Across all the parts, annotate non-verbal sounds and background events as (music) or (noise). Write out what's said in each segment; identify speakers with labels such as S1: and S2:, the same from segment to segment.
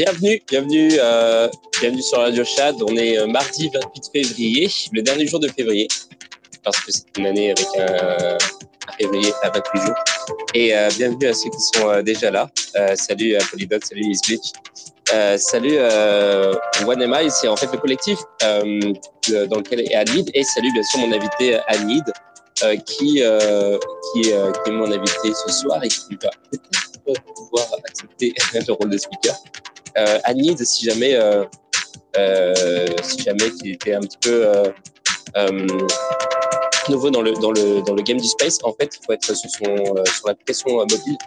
S1: bienvenue, bienvenue, euh, bienvenue sur Radio Chat. On est euh, mardi 28 février, le dernier jour de février, parce que c'est une année avec un, février à 28 jours. Et euh, bienvenue à ceux qui sont déjà là. Salut à Polydot, salut Miss Bleach. Salut euh, c'est en fait le collectif dans lequel est Anid. Et salut bien sûr mon invité Anid, qui, qui, qui est mon invité ce soir et qui va peut-être pouvoir accepter (laughs) le rôle de speaker. Euh, Anid, si jamais, euh, euh, si jamais il était un petit peu nouveau dans le, dans, le, dans le game du space, en fait, il faut être sur, son, sur l'application mobile.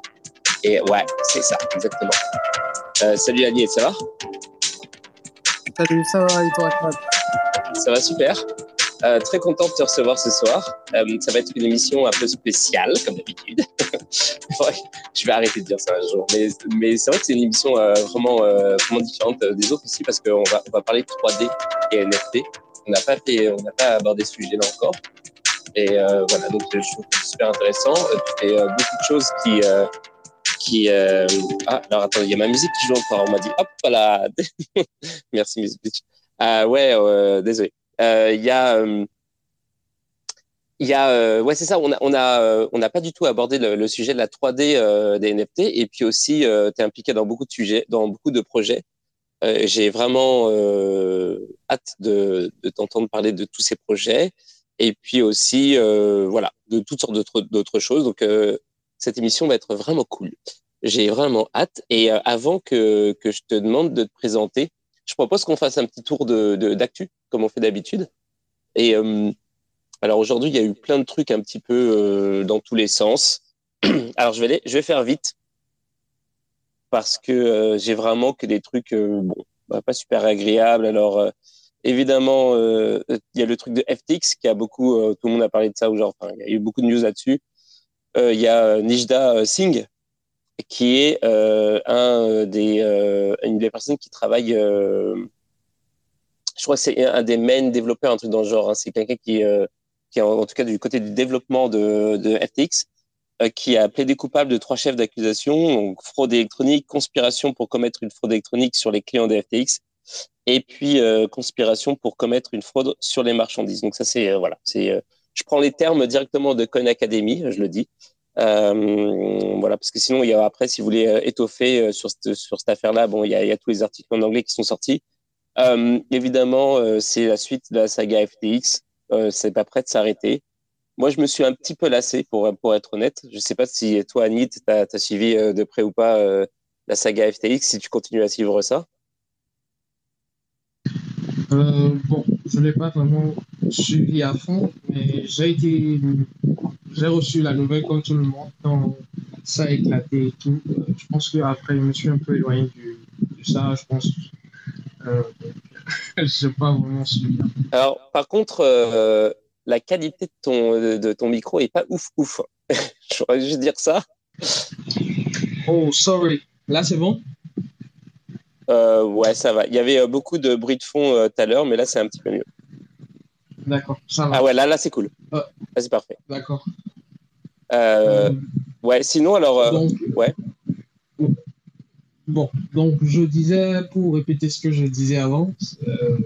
S1: Et ouais, c'est ça, exactement. Euh, salut Anid, ça va?
S2: Salut, ça va et toi,
S1: Ça va super. Euh, très content de te recevoir ce soir. Euh, ça va être une émission un peu spéciale, comme d'habitude. (laughs) Je vais arrêter de dire ça un jour. Mais, c'est vrai que c'est une émission euh, vraiment, vraiment différente des autres aussi parce qu'on va, on va parler de 3D et NFT. On n'a pas, pas abordé ce sujet-là encore. Et voilà, donc je trouve que super intéressant. Tu fais beaucoup de choses qui. Qui. Ah, alors attends, il y a ma musique qui joue encore. On m'a dit, hop, voilà. (laughs) Merci, Bitch. Ah ouais, désolé. Euh, Il y a, euh, il y a, euh, ouais, c'est ça. On a, on a, on n'a pas du tout abordé le, sujet de la 3D euh, des NFT. Et puis aussi, tu es impliqué dans beaucoup de sujets, dans beaucoup de projets. J'ai vraiment hâte de, t'entendre parler de tous ces projets. Et puis aussi, voilà, de toutes sortes d'autres choses. Donc, cette émission va être vraiment cool. J'ai vraiment hâte. Et avant que, je te demande de te présenter, je propose qu'on fasse un petit tour de- d'actu, on fait d'habitude. Et euh, alors aujourd'hui, il y a eu plein de trucs un petit peu euh, dans tous les sens. (clears throat) Alors je vais, les- je vais faire vite parce que euh, j'ai vraiment que des trucs bon, bah, pas super agréables. Alors évidemment, il y a le truc de FTX qui a beaucoup, tout le monde a parlé de ça, enfin, il y a eu beaucoup de news là-dessus. Il y a euh, Singh qui est un des, une des personnes qui travaille. Je crois que c'est un des main développeurs, un truc dans le genre. hein. C'est quelqu'un qui, euh, qui est en, tout cas du côté du développement de, de FTX, euh, qui a plaidé coupable de trois chefs d'accusation, donc fraude électronique, conspiration pour commettre une fraude électronique sur les clients de FTX, et puis euh, conspiration pour commettre une fraude sur les marchandises. Donc ça c'est euh, voilà, c'est euh, je prends les termes directement de Coin Academy, je le dis. Euh, voilà, parce que sinon, il y a après, si vous voulez euh, étoffer sur cette, sur cette affaire-là, bon, il y, a, il y a tous les articles en anglais qui sont sortis. Euh, évidemment, euh, c'est la suite de la saga FTX. Euh, c'est pas prêt de s'arrêter. Moi, je me suis un petit peu lassé, pour, pour être honnête. Je sais pas si toi, Annie, tu as, suivi de près ou pas la saga FTX, si tu continues à suivre ça.
S2: Bon, je ne l'ai pas vraiment suivi à fond, mais j'ai été, j'ai reçu la nouvelle comme tout le monde ça a éclaté et tout. Je pense qu'après, je me suis un peu éloigné de ça, je pense. Euh, (laughs) je n'ai pas vraiment suivi.
S1: Alors, par contre, euh, la qualité de ton, de, ton micro est pas ouf ouf. (laughs) J'aurais juste dire ça.
S2: Oh, sorry. Là, c'est bon?
S1: Euh, ouais, ça va. Il y avait euh, beaucoup de bruit de fond euh, tout à l'heure, mais là, c'est un petit peu mieux.
S2: D'accord, ça va.
S1: Ah ouais, là, là, c'est cool.
S2: Ah.
S1: Là, c'est parfait.
S2: D'accord.
S1: Euh,
S2: Euh,
S1: ouais, sinon, alors, euh,
S2: donc,
S1: ouais.
S2: Bon, donc je disais, pour répéter ce que je disais avant, euh,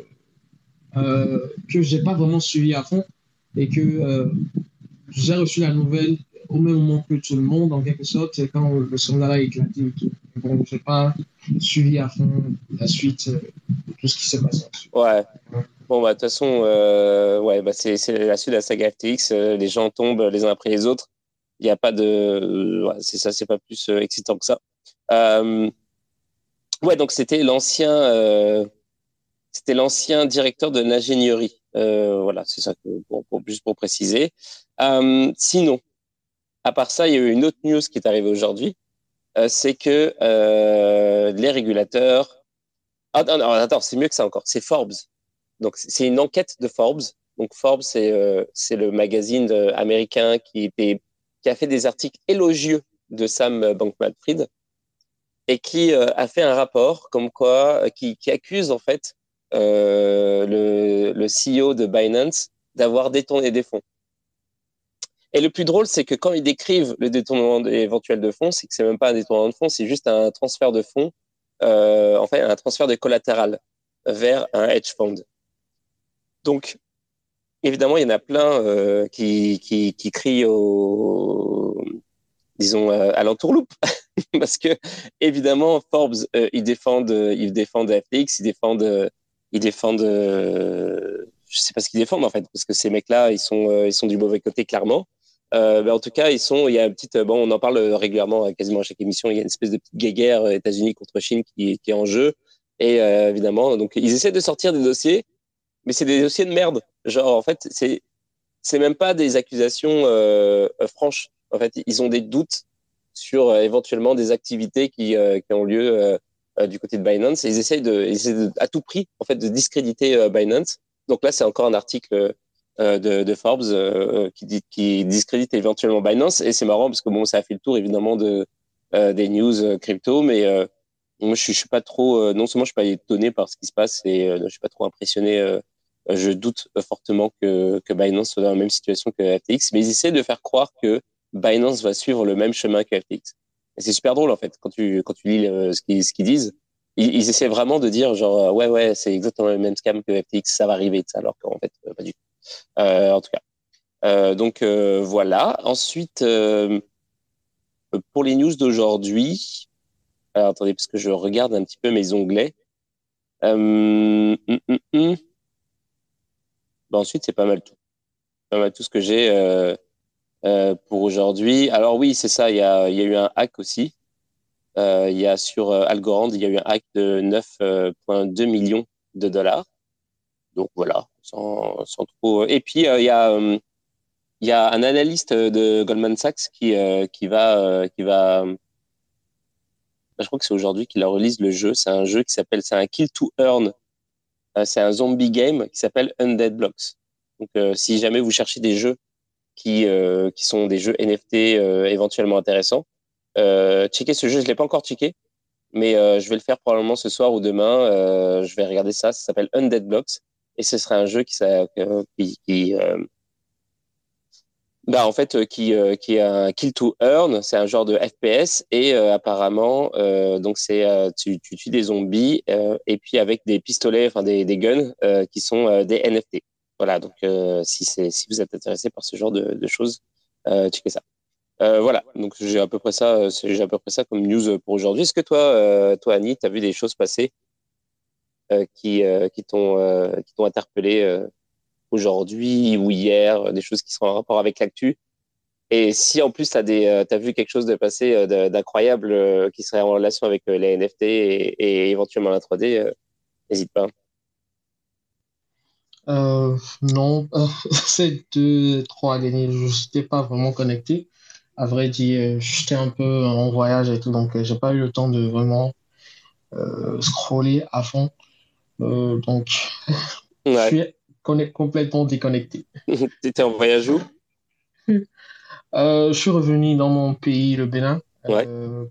S2: euh, que j'ai pas vraiment suivi à fond et que euh, j'ai reçu la nouvelle au même moment que tout le monde, en quelque sorte, quand le scandale a éclaté et tout. Bon, j'ai pas suivi à fond la suite, euh, tout ce qui s'est passé.
S1: ouais. Bon, bah, de toute façon, ouais, bah, c'est la suite de la saga FTX. les gens tombent les uns après les autres. Il n'y a pas de. c'est ça, c'est pas plus excitant que ça. Ouais, donc c'était l'ancien. euh, c'était l'ancien directeur de l'ingénierie. Euh, voilà, c'est ça que, pour, pour, juste pour préciser. Euh, sinon, à part ça, il y a eu une autre news qui est arrivée aujourd'hui. Euh, c'est que euh, les régulateurs. Ah, attends, c'est mieux que ça encore. C'est Forbes. Donc, c'est une enquête de Forbes. Donc, Forbes, c'est euh, c'est le magazine américain qui, était, qui a fait des articles élogieux de Sam Bankman-Fried et qui euh, a fait un rapport comme quoi, euh, qui, accuse en fait euh, le, le CEO de Binance d'avoir détourné des fonds. Et le plus drôle, c'est que quand ils décrivent le détournement éventuel de fonds, c'est que c'est même pas un détournement de fonds, c'est juste un transfert de fonds en fait un transfert de collatéral vers un hedge fund. Donc, évidemment, il y en a plein qui, qui, qui, crient au, disons, à l'entourloupe. (laughs) Parce que, évidemment, Forbes, ils défendent, ils défendent FTX, ils défendent, ils défendent, je sais pas ce qu'ils défendent, en fait, parce que ces mecs-là, ils sont, ils sont du mauvais côté, clairement. Euh, en tout cas, ils sont. Il y a une petite. Bon, on en parle régulièrement, quasiment à chaque émission. Il y a une espèce de petite guerre euh, États-Unis contre Chine qui, qui, est en jeu. Et euh, évidemment, donc ils essaient de sortir des dossiers, mais c'est des dossiers de merde. Genre, en fait, c'est c'est même pas des accusations euh, franches. En fait, ils ont des doutes sur éventuellement des activités qui, qui ont lieu du côté de Binance. Ils essayent de, ils essaient de, à tout prix, en fait, de discréditer Binance. Donc là, c'est encore un article euh, de, de, Forbes euh, qui, dit, qui discrédite éventuellement Binance. Et c'est marrant parce que bon, ça a fait le tour évidemment de, euh, des news crypto, mais moi je je suis pas trop, non seulement je suis pas étonné par ce qui se passe et je suis pas trop impressionné. je doute fortement que, que Binance soit dans la même situation que FTX, mais ils essaient de faire croire que Binance va suivre le même chemin que FTX. Et c'est super drôle en fait quand tu quand tu lis ce qu'ils ce qu'ils disent. Ils, ils, essaient vraiment de dire genre ouais ouais c'est exactement le même scam que FTX, ça va arriver alors qu'en fait pas du tout. Euh, en tout cas. Euh, donc euh, voilà. Ensuite, pour les news d'aujourd'hui, attendez, parce que je regarde un petit peu mes onglets. Hum, hum, hum. ensuite, c'est pas mal tout. Pas mal tout ce que j'ai euh, pour aujourd'hui. Alors oui, c'est ça. Il y a, y a, eu un hack aussi. Euh, il y a sur Algorand, il y a eu un hack de 9,2 millions de dollars. Donc voilà, sans, sans trop. Et puis euh, il y a euh, y a un analyste de Goldman Sachs qui euh, qui va qui va je crois que c'est aujourd'hui qu'il a release le jeu. C'est un jeu qui s'appelle, c'est un Kill to Earn. c'est un zombie game qui s'appelle Undead Blocks. Donc, si jamais vous cherchez des jeux qui qui sont des jeux NFT éventuellement intéressants, checkez ce jeu. Je l'ai pas encore checké, mais je vais le faire probablement ce soir ou demain. je vais regarder ça. Ça s'appelle Undead Blocks et ce serait un jeu qui, qui, qui euh, bah, en fait, qui, euh, qui est un kill to earn, c'est un genre de FPS et euh, apparemment, donc c'est tu, tu tues des zombies et puis avec des pistolets, enfin des, des guns qui sont des NFT. Voilà, donc si c'est si vous êtes intéressé par ce genre de, de choses, checkez ça. voilà, donc j'ai à peu près ça, j'ai à peu près ça comme news pour aujourd'hui. Est-ce que toi, toi Annie, tu as vu des choses passer euh, qui, euh, qui t'ont euh, qui t'ont interpellé aujourd'hui ou hier, des choses qui sont en rapport avec l'actu? Et si en plus tu as, as vu quelque chose de passer d'incroyable qui serait en relation avec les NFT et, éventuellement la 3D, n'hésite pas.
S2: Euh, non, (laughs) ces deux, trois années, je n'étais pas vraiment connecté. À vrai dire, j'étais un peu en voyage et tout, donc j'ai pas eu le temps de vraiment euh, scroller à fond. Euh, donc, (laughs) je suis complètement déconnecté. (laughs)
S1: tu étais en voyage où?
S2: Euh, Je suis revenu dans mon pays, le Bénin, euh,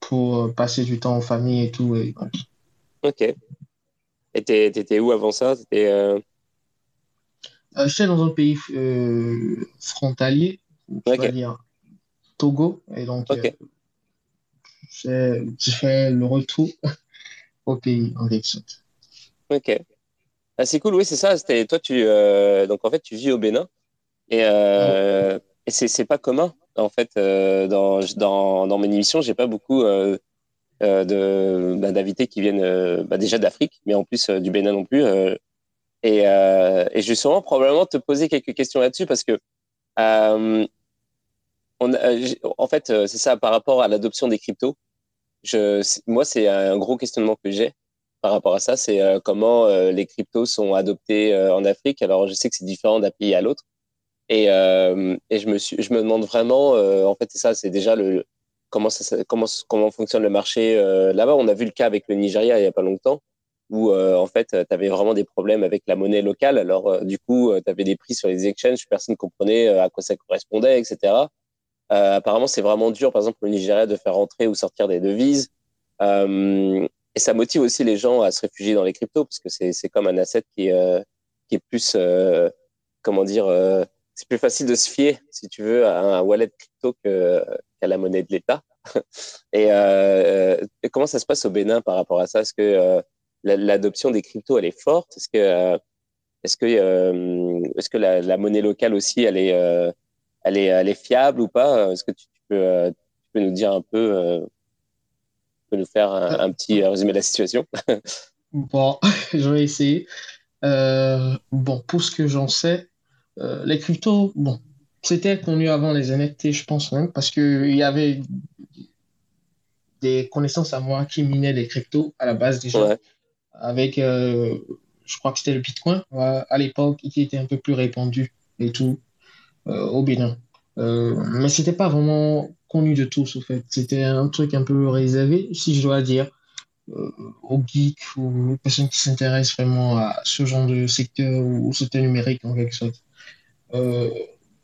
S2: pour passer du temps en famille et tout. Et
S1: Ok. Et t'étais où avant ça?
S2: Euh... J'étais dans un pays frontalier, on va dire Togo. Et donc, j'ai fait le retour (laughs) au pays en sorte.
S1: Ok. Ah, c'est cool, oui, c'est ça. C'était toi, tu euh, donc en fait, tu vis au Bénin et, euh, et c'est c'est pas commun en fait euh, dans dans dans mes émissions, j'ai pas beaucoup euh, euh de bah, d'invités qui viennent bah, déjà d'Afrique, mais en plus du Bénin non plus. Et et je probablement te poser quelques questions là-dessus parce que on en fait, c'est ça par rapport à l'adoption des cryptos. Je, moi, c'est un gros questionnement que j'ai par rapport à ça, c'est euh, comment euh, les cryptos sont adoptés euh, en Afrique. Alors, je sais que c'est différent d'un pays à l'autre. Et, et je, me suis, je me demande vraiment, en fait, c'est ça, c'est déjà le, comment, comment, comment fonctionne le marché là-bas. On a vu le cas avec le Nigeria il n'y a pas longtemps, où en fait, tu avais vraiment des problèmes avec la monnaie locale. Alors, du coup, tu avais des prix sur les exchanges, personne ne comprenait à quoi ça correspondait, etc. apparemment, c'est vraiment dur, par exemple, au Nigeria, de faire entrer ou sortir des devises. Euh, et ça motive aussi les gens à se réfugier dans les cryptos parce que c'est comme un asset qui, euh, qui est plus, euh, comment dire, euh, c'est plus facile de se fier, si tu veux, à un wallet crypto qu'à la monnaie de l'État. (laughs) Et comment ça se passe au Bénin par rapport à ça? Est-ce que l'adoption des cryptos, elle est forte. Est-ce que est-ce que, est-ce que la, monnaie locale aussi, elle est, elle est, elle est fiable ou pas? Est-ce que tu, peux, tu peux nous dire un peu, tu peux nous faire un, petit résumé de la situation? (laughs)
S2: Bon, (laughs) je vais essayer. Euh, bon, pour ce que j'en sais, euh, les cryptos, bon, c'était connu avant les NFT, je pense même, parce qu'il y avait des connaissances à moi qui minaient les cryptos à la base déjà, avec, euh, je crois que c'était le Bitcoin à l'époque, qui était un peu plus répandu et tout au Bénin. mais c'était pas vraiment connu de tous, au fait. C'était un truc un peu réservé, si je dois dire. Euh, aux geeks ou aux personnes qui s'intéressent vraiment à ce genre de secteur ou au secteur numérique en quelque sorte. Euh,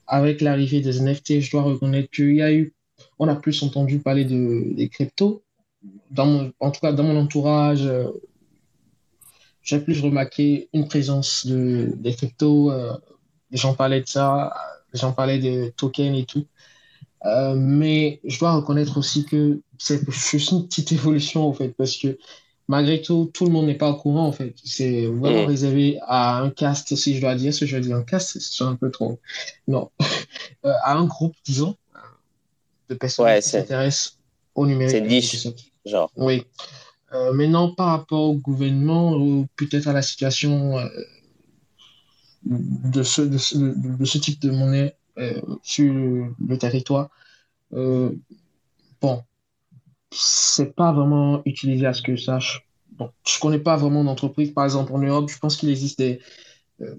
S2: avec l'arrivée des NFT, je dois reconnaître qu'il y a eu, on a plus entendu parler de, des cryptos. En tout cas, dans mon entourage, euh, j'ai plus remarqué une présence de, des cryptos. les gens parlaient de ça, les gens parlaient de tokens et tout. Euh, mais je dois reconnaître aussi que c'est (laughs) juste une petite évolution, en fait, parce que malgré tout, tout le monde n'est pas au courant, en fait. C'est vraiment mm. réservé à un cast, si je dois dire, ce que je veux dire un cast, c'est un peu trop. Non, (laughs) euh, à un groupe, disons, de personnes qui s'intéressent au numérique.
S1: C'est niche, genre.
S2: Oui. Euh, maintenant, par rapport au gouvernement ou peut-être à la situation de, ce, de, ce, de, ce type de monnaie, euh, sur le territoire, euh, bon, c'est pas vraiment utilisé à ce que je sache. Bon, je connais pas vraiment d'entreprise. Par exemple, en Europe, je pense qu'il existe des, euh,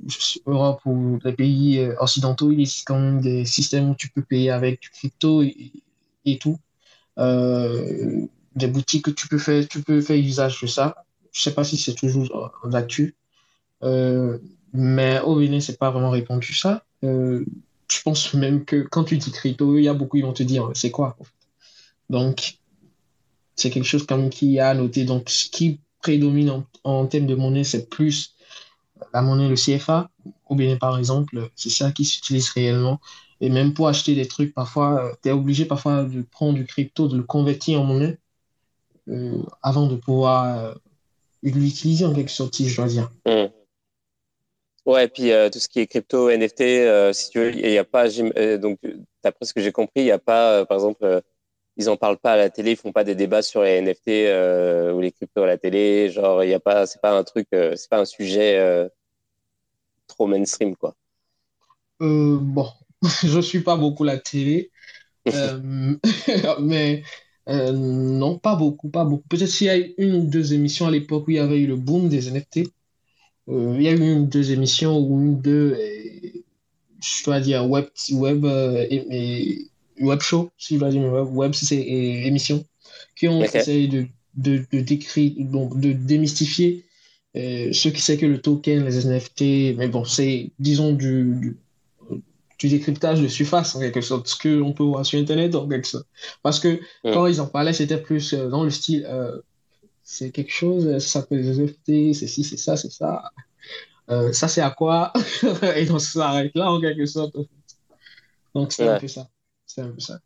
S2: Europe ou les pays occidentaux, il existe quand même des systèmes où tu peux payer avec du crypto et, tout. Des boutiques que tu peux faire, tu peux faire usage de ça. Je sais pas si c'est toujours d'actu. mais au Bénin, c'est pas vraiment répandu ça je pense même que quand tu dis crypto, il y a beaucoup qui vont te dire c'est quoi. Donc, c'est quelque chose comme qui a à noter. Donc, ce qui prédomine en, termes de monnaie, c'est plus la monnaie, le CFA, ou bien par exemple, c'est ça qui s'utilise réellement. Et même pour acheter des trucs, parfois, tu es obligé parfois de prendre du crypto, de le convertir en monnaie euh, avant de pouvoir euh, l'utiliser en quelque sorte, si je dois dire.
S1: Mmh. Ouais, puis euh, tout ce qui est crypto, NFT, si tu veux, il n'y a pas, donc d'après ce que j'ai compris, il n'y a pas, par exemple, ils en parlent pas à la télé, ils font pas des débats sur les NFT ou les cryptos à la télé, genre il y a pas, c'est pas un truc, c'est pas un sujet trop mainstream quoi.
S2: bon, (laughs) je suis pas beaucoup la télé, (laughs) (laughs) mais non, pas beaucoup, pas beaucoup. Peut-être s'il y a une ou deux émissions à l'époque où il y avait eu le boom des NFT. Euh, il y a eu une deux émissions ou une deux, je dois dire web, web, euh, et, web show, si je dois dire web, web c'est émission, qui ont essayé de, de, de décrire, donc de démystifier euh, ce qui c'est que le token, les NFT, mais bon, c'est, disons, du, du, décryptage de surface, en quelque sorte, ce qu'on peut voir sur Internet, en quelque sorte. Parce que quand ils en parlaient, c'était plus dans le style, c'est quelque chose, ça les NFT, c'est ci, c'est ça, c'est ça. Euh, ça, c'est à quoi? (laughs) Et donc, ça s'arrête là, en quelque sorte. Donc, c'est un peu ça. C'est un peu ça.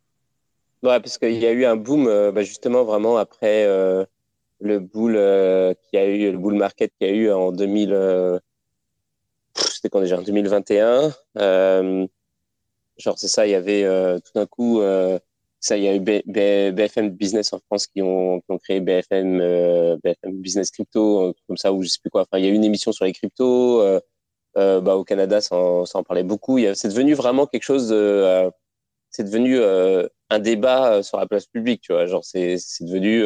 S1: Ouais, parce qu'il y a eu un boom, euh, bah, justement, vraiment après euh, le bull qui a eu, le bull market qui a eu en 2000. C'était quand déjà? En 2021. Genre, c'est ça, il y avait tout d'un coup ça, il y a eu BFM Business en France qui ont, qui ont créé BFM, euh, BFM Business Crypto, comme ça, ou je sais plus quoi. Enfin, il y a eu une émission sur les cryptos. Euh, euh, bah, au Canada, ça en, ça en parlait beaucoup. C'est devenu vraiment quelque chose de. c'est devenu un débat sur la place publique, tu vois. Genre, c'est devenu.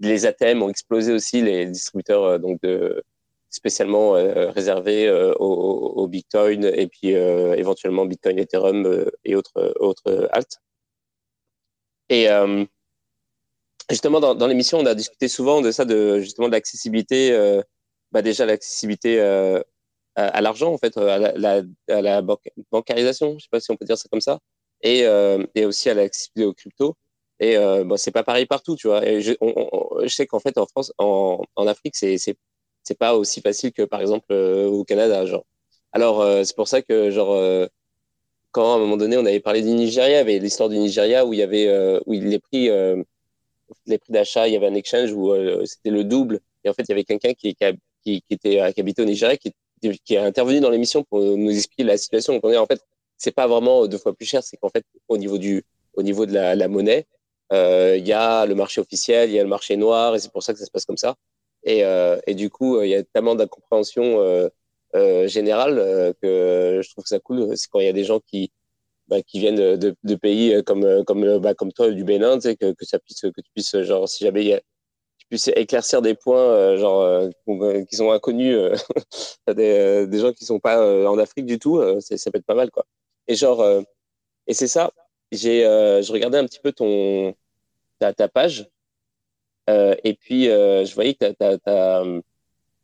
S1: les ATM ont explosé aussi, les distributeurs donc de spécialement réservés au, au, Bitcoin et puis éventuellement Bitcoin, Ethereum et autres autres alt. Et euh, justement, dans, l'émission, on a discuté souvent de ça, de justement de l'accessibilité, euh, bah déjà l'accessibilité euh, à, l'argent, en fait, à la, la bancarisation, je sais pas si on peut dire ça comme ça, et, et aussi à l'accessibilité aux crypto. Et euh, bon, c'est pas pareil partout, tu vois. Je, je sais qu'en fait, en France, en, en Afrique, c'est c'est pas aussi facile que par exemple au Canada, genre. Alors c'est pour ça que genre quand à un moment donné on avait parlé du Nigeria, il avait l'histoire du Nigeria où il y avait où les prix les prix d'achat, il y avait un exchange où c'était le double et en fait il y avait quelqu'un qui, qui, qui, était qui habitait au Nigeria qui, qui est intervenu dans l'émission pour nous expliquer la situation. Donc on est en fait c'est pas vraiment deux fois plus cher, c'est qu'en fait au niveau du au niveau de la, la monnaie, euh, il y a le marché officiel, il y a le marché noir, et c'est pour ça que ça se passe comme ça. Et, euh, et du coup, il y a tellement d'incompréhension euh, euh générale que je trouve ça cool. C'est quand il y a des gens qui bah, qui viennent de, de, pays comme comme bah, comme toi du Bénin, tu sais, que, que ça puisse que tu puisses genre si jamais y a, tu puisses éclaircir des points genre qui sont inconnus (laughs) à des, des gens qui sont pas en Afrique du tout, ça peut être pas mal quoi. Et genre et c'est ça. J'ai je regardais un petit peu ton ta page. Euh, et puis, euh, je voyais que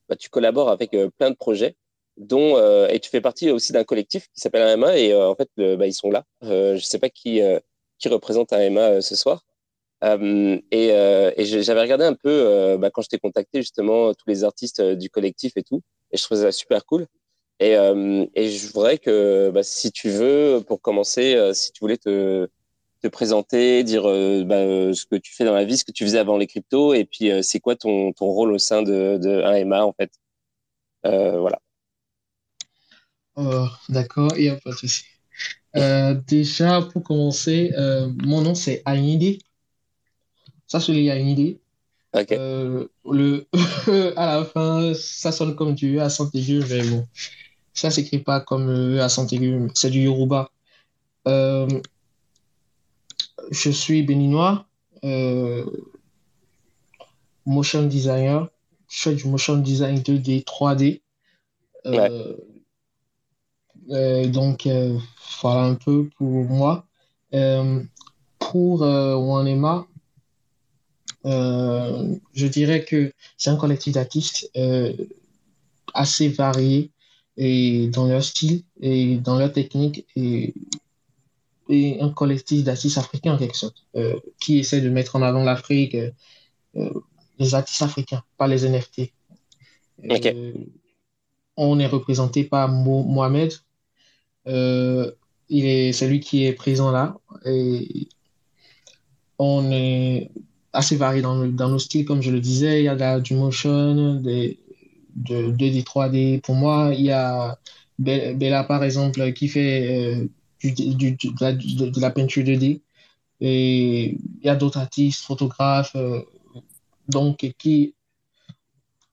S1: bah, tu collabores avec euh, plein de projets, dont et tu fais partie aussi d'un collectif qui s'appelle AMA. Et en fait, bah, ils sont là. je ne sais pas qui qui représente AMA ce soir. et, et j'avais regardé un peu bah, quand je t'ai contacté justement tous les artistes du collectif et tout. Et je trouvais ça super cool. Et, et je voudrais que bah, si tu veux, pour commencer, si tu voulais te te présenter, dire euh, bah, euh, ce que tu fais dans la vie, ce que tu faisais avant les cryptos, et puis euh, c'est quoi ton, ton rôle au sein de, de 1MA en fait? voilà.
S2: Oh, D'accord, il n'y a pas de souci. déjà, pour commencer, mon nom c'est Aïnidi. Ça, c'est Aïnidi.
S1: Ok.
S2: le (laughs) à la fin, ça sonne comme du E à aigu, mais bon, ça s'écrit pas comme E à aigu, c'est du Yoruba. Je suis béninois, euh, motion designer. Je fais du motion design 2D, 3D. Euh, euh, donc, voilà un peu pour moi. pour Wanema, je dirais que c'est un collectif d'artistes assez variés et dans leur style et dans leur technique et et un collectif d'artistes africains en quelque sorte, euh, qui essaie de mettre en avant l'Afrique, euh, euh, les artistes africains, pas les NFT. on est représenté par Mohamed, il est celui qui est présent là, et on est assez varié dans, dans, nos styles, comme je le disais, il y a du motion, des, de 2D, 3D. Pour moi, il y a Bella, par exemple, qui fait du, de, la, de, la, peinture 2D. Et il y a d'autres artistes, photographes, euh, donc qui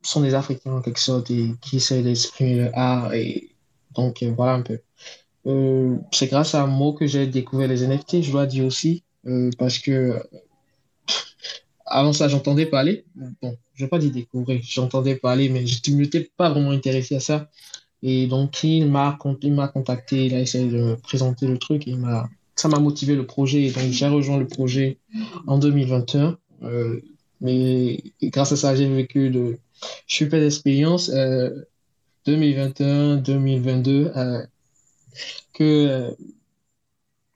S2: sont des Africains en quelque sorte et qui essaient d'exprimer l'art. Et donc euh, voilà un peu. Euh, c'est grâce à moi que j'ai découvert les NFT, je dois dire aussi, parce que avant ça, j'entendais parler. Bon, je vais pas dire découvrir, j'entendais parler, mais je ne m'étais pas vraiment intéressé à ça. Et donc, il m'a contacté, il a essayé de présenter le truc, et ça m'a motivé le projet. Et donc, j'ai rejoint le projet en 2021. Euh, mais grâce à ça, j'ai vécu de super expériences euh, 2021, 2022 euh, que, euh,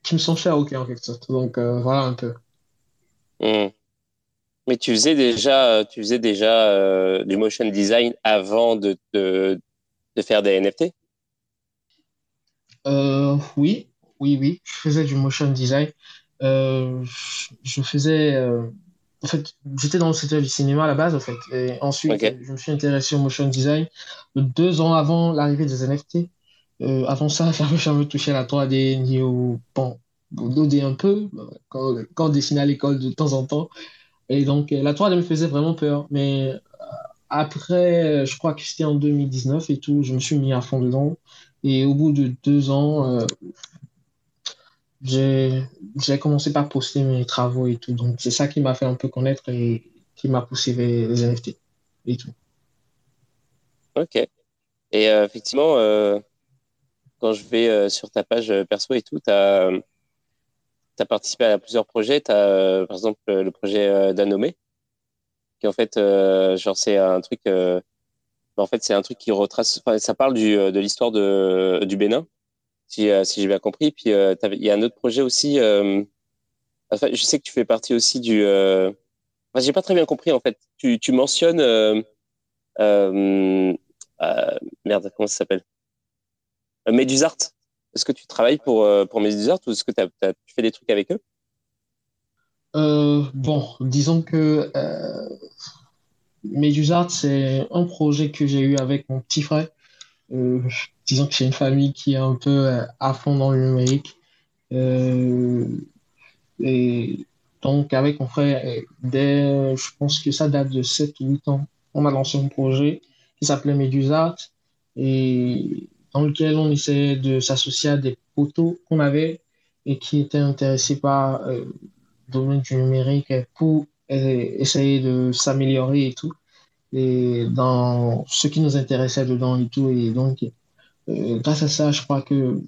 S2: qui me sont chers au cœur en quelque sorte. Donc, voilà un peu.
S1: Hmm. Mais tu faisais déjà, tu faisais déjà du motion design avant de, de, de faire des NFT
S2: euh, Oui, oui, oui. Je faisais du motion design. Euh, je faisais. Euh, en fait, j'étais dans le secteur du cinéma à la base, en fait. Et ensuite, je me suis intéressé au motion design deux ans avant l'arrivée des NFT. avant ça, (laughs) j'avais jamais touché à la 3D ni au. Bon, un peu, quand, quand on dessinait à l'école de temps en temps. Et donc, la 3D me faisait vraiment peur. Mais après, euh, je crois que c'était en 2019 et tout, je me suis mis à fond dedans. Et au bout de deux ans, euh, j'ai commencé par poster mes travaux et tout. Donc, c'est ça qui m'a fait un peu connaître et qui m'a poussé vers les NFT et tout.
S1: Ok. Et euh, effectivement, quand je vais sur ta page perso et tout, tu as, as, participé à plusieurs projets. Tu as, par exemple, le projet d'Anomé qui en fait, euh, genre c'est un truc, euh, en fait c'est un truc qui retrace, ça parle du, de l'histoire de du Bénin, si, euh, si j'ai bien compris. Puis il y a un autre projet aussi. enfin, je sais que tu fais partie aussi du. Enfin, j'ai pas très bien compris en fait. Tu, tu mentionnes. merde, comment ça s'appelle? Médusart. est-ce que tu travailles pour, pour Medusart ou est-ce que tu fais des trucs avec eux?
S2: Bon, disons que Medusart, c'est un projet que j'ai eu avec mon petit frère. disons que c'est une famille qui est un peu à fond dans le numérique. et donc, avec mon frère, dès, je pense que ça date de 7 ou 8 ans, on a lancé un projet qui s'appelait Medusart et dans lequel on essayait de s'associer à des poteaux qu'on avait et qui étaient intéressés par euh, domaine du numérique pour essayer de s'améliorer et tout. Et dans ce qui nous intéressait dedans et tout. Et donc, euh, grâce à ça, je crois que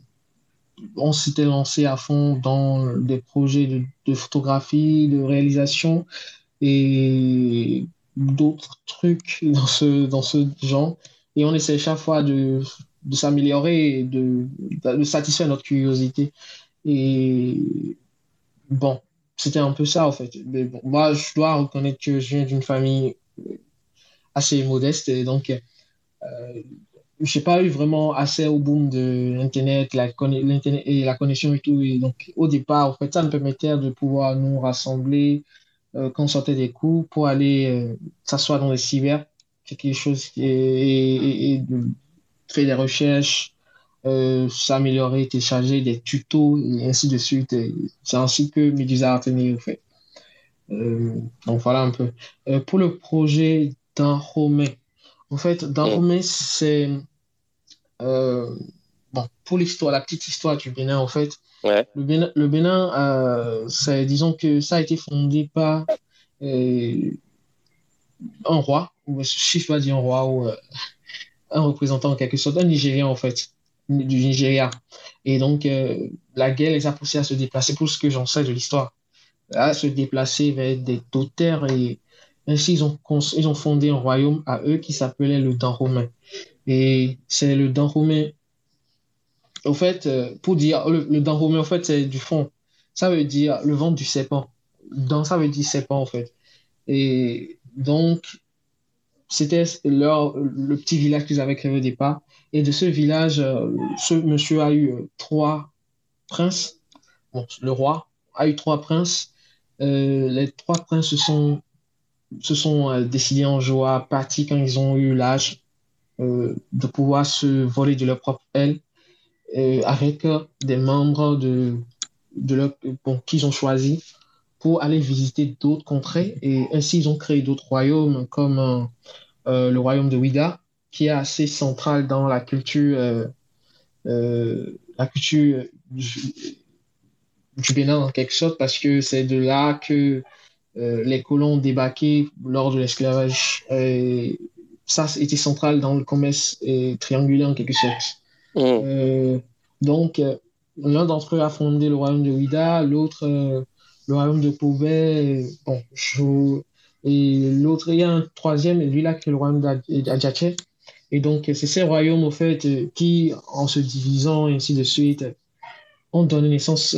S2: on s'était lancé à fond dans des projets de, photographie, de réalisation et d'autres trucs (laughs) dans ce, dans ce genre. Et on essaie chaque fois de, s'améliorer et de satisfaire notre curiosité. Et bon, c'était un peu ça en fait. Mais bon, moi, je dois reconnaître que je viens d'une famille assez modeste et donc euh, je n'ai pas eu vraiment assez au boom de l'Internet, la, et la connexion et tout. Et donc, au départ, en fait, ça me permettait de pouvoir nous rassembler euh, quand on sortait des cours pour aller euh, s'asseoir dans les cyber, quelque chose et, de faire des recherches, euh, s'améliorer, télécharger des tutos et ainsi de suite. C'est ainsi que Medusa a tenu, en fait. donc, voilà un peu. pour le projet d'un Romain, en fait, dans mm. c'est. Euh, bon, pour l'histoire, la petite histoire du Bénin, en fait. Le Bénin, le Bénin euh, disons que ça a été fondé par euh, un roi, ou je dois dire un roi, ou un représentant en quelque sorte, un Nigérien, en fait, du Nigeria. Et donc, la guerre les a poussés à se déplacer, pour ce que j'en sais de l'histoire, à se déplacer vers des terres et ainsi, ils ont, ils ont fondé un royaume à eux qui s'appelait le romain Et c'est le romain Au fait, euh, pour dire, le, le romain en fait, c'est du fond. Ça veut dire le ventre du serpent. Dans ça veut dire serpent, en fait. Et donc, c'était leur, le petit village qu'ils avaient créé au départ. Et de ce village, euh, ce monsieur a eu euh, trois princes. Bon, le roi a eu trois princes. les trois princes se sont se sont euh, décidés en joie partie quand ils ont eu l'âge euh, de pouvoir se voler de leur propre aile euh, avec des membres de, de leur, qu'ils ont choisi pour aller visiter d'autres contrées. Et ainsi, ils ont créé d'autres royaumes comme le royaume de Ouida, qui est assez central dans la culture, la culture du, du Bénin en quelque sorte, parce que c'est de là que euh, les colons débarqués lors de l'esclavage. ça était central dans le commerce triangulaire en quelque sorte. Mm. Euh, donc, euh, l'un d'entre eux a fondé le royaume de Ouida, l'autre le royaume de Pobet, bon, et l'autre, il y a un troisième, lui là, qui est le royaume d'Adjaché. Et donc, c'est ces royaumes, au fait, qui, en se divisant ainsi de suite, ont donné naissance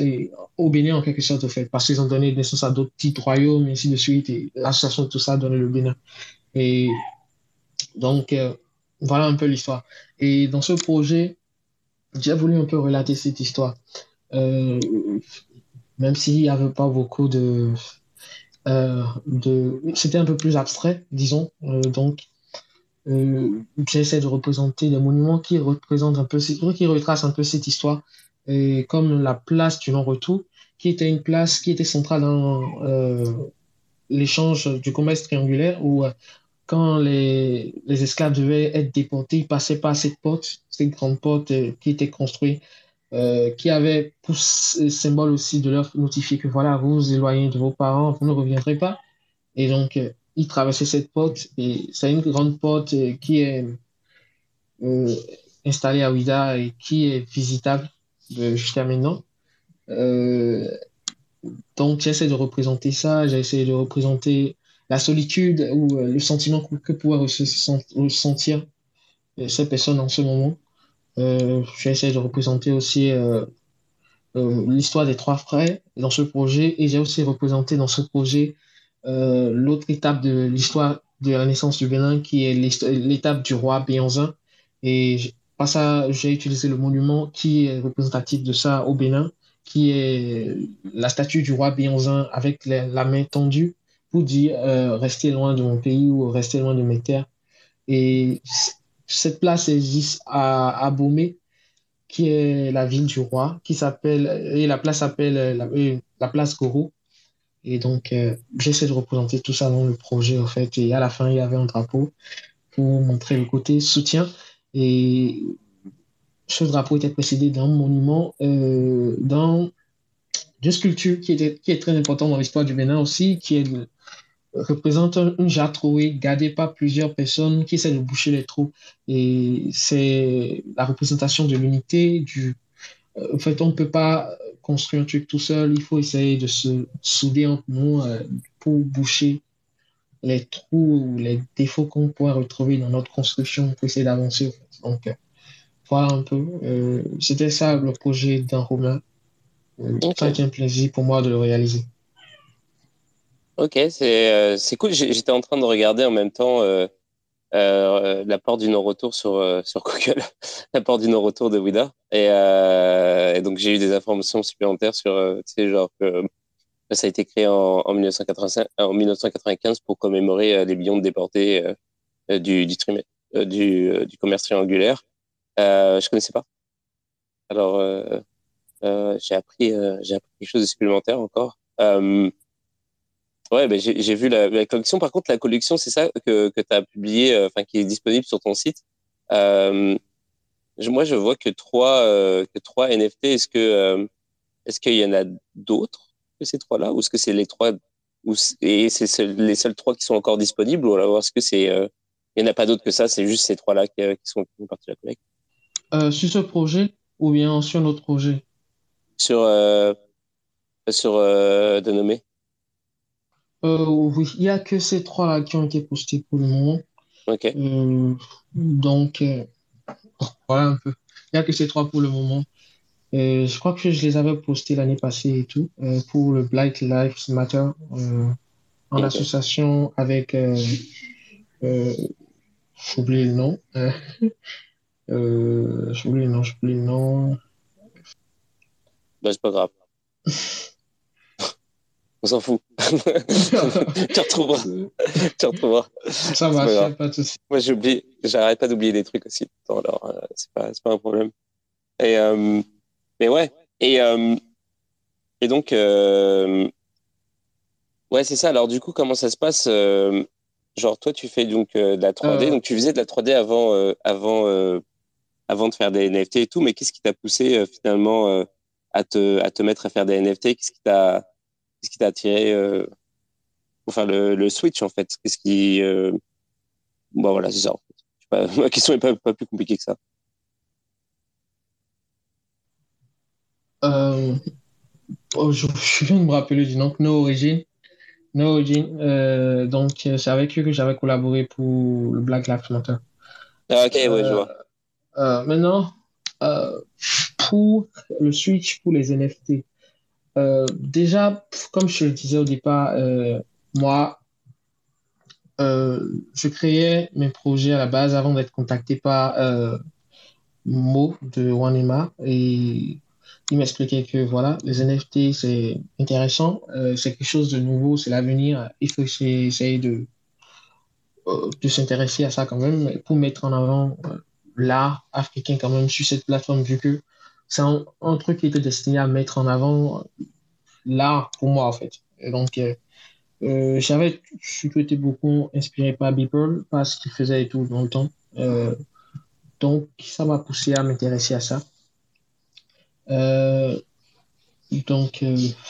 S2: au Bénin en quelque sorte, au fait, parce qu'ils ont donné naissance à d'autres petits royaumes, ainsi de suite, et l'association de tout ça a donné le Bénin. Et donc, euh, voilà un peu l'histoire. Et dans ce projet, j'ai voulu un peu relater cette histoire. Euh, même s'il n'y avait pas beaucoup de. Euh, de C'était un peu plus abstrait, disons. donc, j'essaie de représenter des monuments qui représentent un peu, qui retracent un peu cette histoire comme la place du non-retour, qui était une place qui était centrale dans euh, l'échange du commerce triangulaire où euh, quand les, les, esclaves devaient être déportés, ils passaient par cette porte, cette grande porte euh, qui était construite, qui avait pour symbole aussi de leur notifier que voilà, vous vous éloignez de vos parents, vous ne reviendrez pas. Et donc, ils traversaient cette porte et c'est une grande porte qui est installée à Ouida et qui est visitable jusqu'à maintenant. Euh, donc, j'essaie de représenter ça, j'essaie de représenter la solitude ou euh, le sentiment que, pourraient ressentir euh, ces personnes en ce moment. j'essaie de représenter aussi l'histoire des trois frères dans ce projet et j'ai aussi représenté dans ce projet l'autre étape de l'histoire de la naissance du Bénin qui est l'étape du roi Béanzin. Et par ça, j'ai utilisé le monument qui est représentatif de ça au Bénin, qui est la statue du roi Bianzin avec la, main tendue pour dire euh, restez loin de mon pays ou restez loin de mes terres. Et cette place existe à, à qui est la ville du roi, qui s'appelle, et la place s'appelle la, euh, la, place Goro. Et donc, euh, j'essaie de représenter tout ça dans le projet, en fait. Et à la fin, il y avait un drapeau pour montrer le côté soutien. Et ce drapeau était précédé d'un monument, euh, d'un, d'une sculpture qui, était, est très importante dans l'histoire du Bénin aussi, qui est représente une jarre gardée par plusieurs personnes qui essaient de boucher les trous. Et c'est la représentation de l'unité. Du... En fait, on ne peut pas construire un truc tout seul. Il faut essayer de se souder entre nous euh, pour boucher les trous ou les défauts qu'on pourrait retrouver dans notre construction pour essayer d'avancer. Donc, euh, voilà un peu. Euh, c'était ça le projet d'un Romain. Ça a été un plaisir pour moi de le réaliser.
S1: Ok, c'est euh, c'est cool. J'étais en train de regarder en même temps euh, euh, la porte du non-retour sur, euh, sur Google, (laughs) la porte du non-retour de Wida. Et, et donc, j'ai eu des informations supplémentaires sur, tu sais, genre que ça a été créé en, en, 1985, en 1995 pour commémorer les millions de déportés du, commerce triangulaire. je connaissais pas. Alors, j'ai appris, j'ai appris quelque chose de supplémentaire encore. Ouais, ben j'ai vu la, la, collection. Par contre, la collection, c'est ça que, que tu as publié, euh, enfin, qui est disponible sur ton site. Euh, moi, je vois que trois, euh, que trois NFT. Est-ce que, euh, est-ce qu'il y en a d'autres que ces trois-là, ou est-ce que c'est les trois, ou et c'est les seuls trois qui sont encore disponibles, ou alors est-ce que c'est, il n'y en a pas d'autres que ça, c'est juste ces trois-là qui, qui, sont qui partie de la
S2: collecte. sur ce projet, ou bien sur notre projet?
S1: Sur, sur de nommer.
S2: Euh, oui, il n'y a que ces trois-là qui ont été postés pour le moment.
S1: Ok.
S2: Euh, donc, euh, voilà un peu. Il n'y a que ces trois pour le moment. je crois que je les avais postés l'année passée et tout, pour le Black Lives Matter, en association avec, j'oublie le nom, (laughs) j'oublie le nom, j'oublie le nom.
S1: Ben, c'est pas grave. (laughs) on s'en fout. (laughs) tu retrouveras. tu retrouveras.
S2: Ça va, pas, de souci.
S1: Moi, j'oublie, j'arrête pas d'oublier des trucs aussi. Alors, euh, c'est pas, pas un problème. Et, euh, mais ouais. Et, euh, et donc, ouais, c'est ça. Alors, du coup, comment ça se passe Genre, toi, tu fais donc de la 3D. Donc, tu faisais de la 3D avant, avant, avant de faire des NFT et tout. Mais qu'est-ce qui t'a poussé finalement à, te, à te mettre à faire des NFT Qu'est-ce qui t'a Qu'est-ce qui t'a attiré euh, Enfin, le, le, switch, en fait? Qu'est-ce qui. Euh... Bon, voilà, c'est ça. En fait. pas, (laughs) ma question n'est pas, pas, plus compliquée que ça.
S2: Euh... Oh, je, je, viens de me rappeler du nom, No Origin. No Origin. Euh, donc, c'est avec eux que j'avais collaboré pour le Black Lives Matter.
S1: Ah, ok, ouais, je vois.
S2: Maintenant, pour le switch pour les NFT, euh, déjà, comme je le disais au départ, euh, moi, euh, je créais mes projets à la base avant d'être contacté par Mo de Wanema et il m'expliquait que voilà, les NFT c'est intéressant, c'est quelque chose de nouveau, c'est l'avenir, il faut essayer de, de s'intéresser à ça quand même. Pour mettre en avant l'art africain quand même sur cette plateforme vu que c'est un, truc qui était destiné à mettre en avant l'art pour moi, en fait. Et donc, euh, euh, j'avais surtout été beaucoup inspiré par Beeple, par ce qu'il faisait et tout dans le temps. Euh, donc, ça m'a poussé à m'intéresser à ça. donc,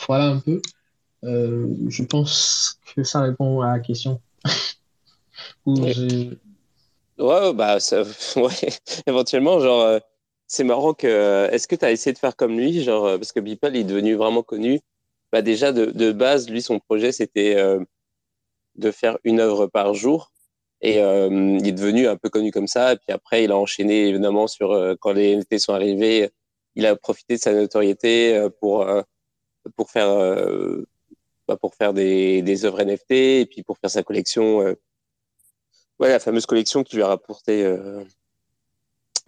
S2: voilà un peu. je pense que ça répond à la question. (laughs)
S1: Ouais, bah, ça, (laughs) ouais, éventuellement, genre, c'est marrant que. Est-ce que tu as essayé de faire comme lui, genre, parce que Beeple est devenu vraiment connu. Bah déjà, de, de base, lui, son projet, c'était euh, de faire une œuvre par jour. Et euh, il est devenu un peu connu comme ça. Et puis après, il a enchaîné, évidemment, sur euh, quand les NFT sont arrivés, il a profité de sa notoriété euh, pour, pour faire, bah, pour faire des, des œuvres NFT et puis pour faire sa collection. ouais, la fameuse collection qui lui a rapporté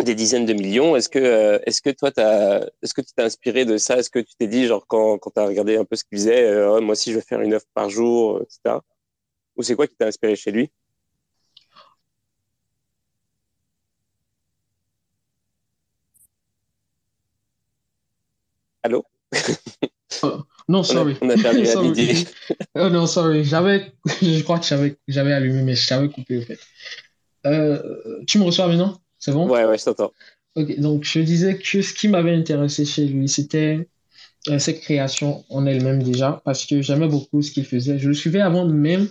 S1: des dizaines de millions. Est-ce que, est-ce que toi, est-ce que tu t'es inspiré de ça? Est-ce que tu t'es dit, genre, quand, quand tu as regardé un peu ce qu'il faisait, moi aussi, je vais faire une offre par jour, etc. Ou c'est quoi qui t'a inspiré chez lui? Allô?
S2: Oh, Non, sorry.
S1: On a, perdu (laughs) sorry. (laughs)
S2: oh non, sorry. J'avais, (laughs) je crois que j'avais, j'avais allumé, mais je t'avais coupé, en fait. Euh, tu me reçois maintenant? C'est bon?
S1: Ouais, ouais, je t'entends.
S2: Ok, donc je disais que ce qui m'avait intéressé chez lui, c'était euh, cette création en elle-même déjà, parce que j'aimais beaucoup ce qu'il faisait. Je le suivais avant même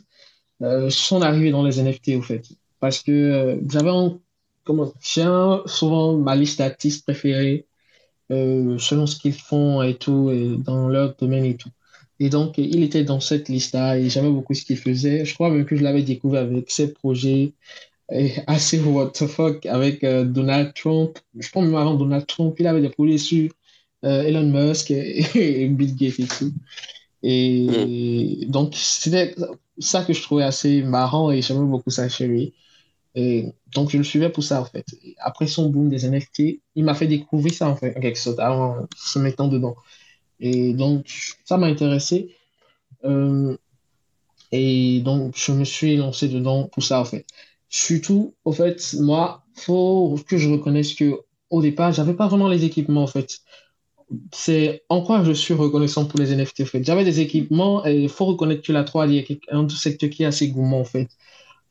S2: euh, son arrivée dans les NFT, au fait. Parce que euh, j'avais comment, j'ai souvent ma liste d'artistes préférés euh, selon ce qu'ils font et tout, et dans leur domaine et tout. Et donc, il était dans cette liste-là et j'aimais beaucoup ce qu'il faisait. Je crois même que je l'avais découvert avec ses projets et assez what the fuck avec euh, Donald Trump. Je pense même avant Donald Trump, il avait des projets sur euh, Elon Musk (laughs) et, Bill Gates et tout. Et mm. donc, c'était ça que je trouvais assez marrant et j'aimais beaucoup ça chez lui. Et donc, je le suivais pour ça, en fait. après son boom des NFT, il m'a fait découvrir ça, en fait, en quelque sorte, en se mettant dedans. Et donc, ça m'a intéressé. Euh, et donc, je me suis lancé dedans pour ça, en fait. Surtout, au fait, moi, faut que je reconnaisse que au départ, j'avais pas vraiment les équipements, en fait. C'est en quoi je suis reconnaissant pour les NFT, en fait. J'avais des équipements et il faut reconnaître que la 3D est un secteur qui est assez gourmand, en fait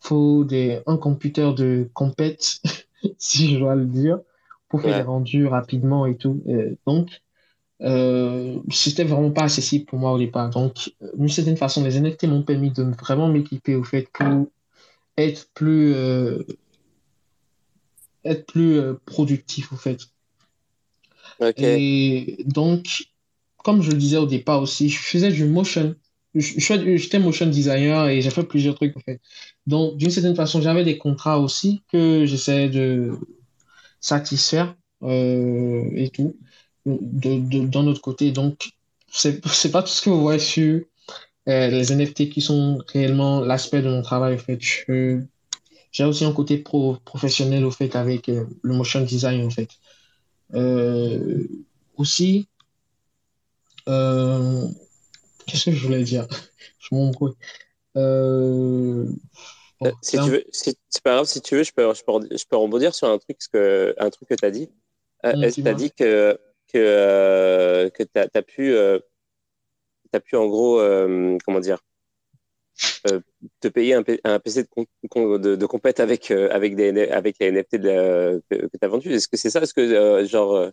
S2: faut des, un computer de compète, (laughs) si je dois le dire, pour faire des rendus rapidement et tout. donc, euh, c'était vraiment pas accessible pour moi au départ. Donc, euh, d'une certaine façon, les NFT m'ont permis de vraiment m'équiper au fait pour être plus, euh, être plus euh, productif au fait. Et donc, comme je le disais au départ aussi, je faisais du motion j'étais motion designer et j'ai fait plusieurs trucs en fait. Donc, d'une certaine façon, j'avais des contrats aussi que j'essayais de satisfaire euh, et tout de, de, d'un autre côté. Donc, c'est, c'est pas tout ce que vous voyez sur euh, les NFT qui sont réellement l'aspect de mon travail en fait. j'ai aussi un côté pro, professionnel au fait avec euh, le motion design en fait. aussi, Qu'est-ce que je voulais dire? (laughs) Je. Euh...
S1: euh si tu veux, c'est pas grave, si tu veux, je peux, je peux, je peux rebondir sur un truc, que, un truc que tu as dit. Euh, mmh, tu as dit que, que, euh, que tu as, pu, euh, as pu, en gros, euh, comment dire, te payer un, PC de, compète avec, avec, des, avec les NFT de que, que tu as vendu. Est-ce que c'est ça? Est-ce que, genre,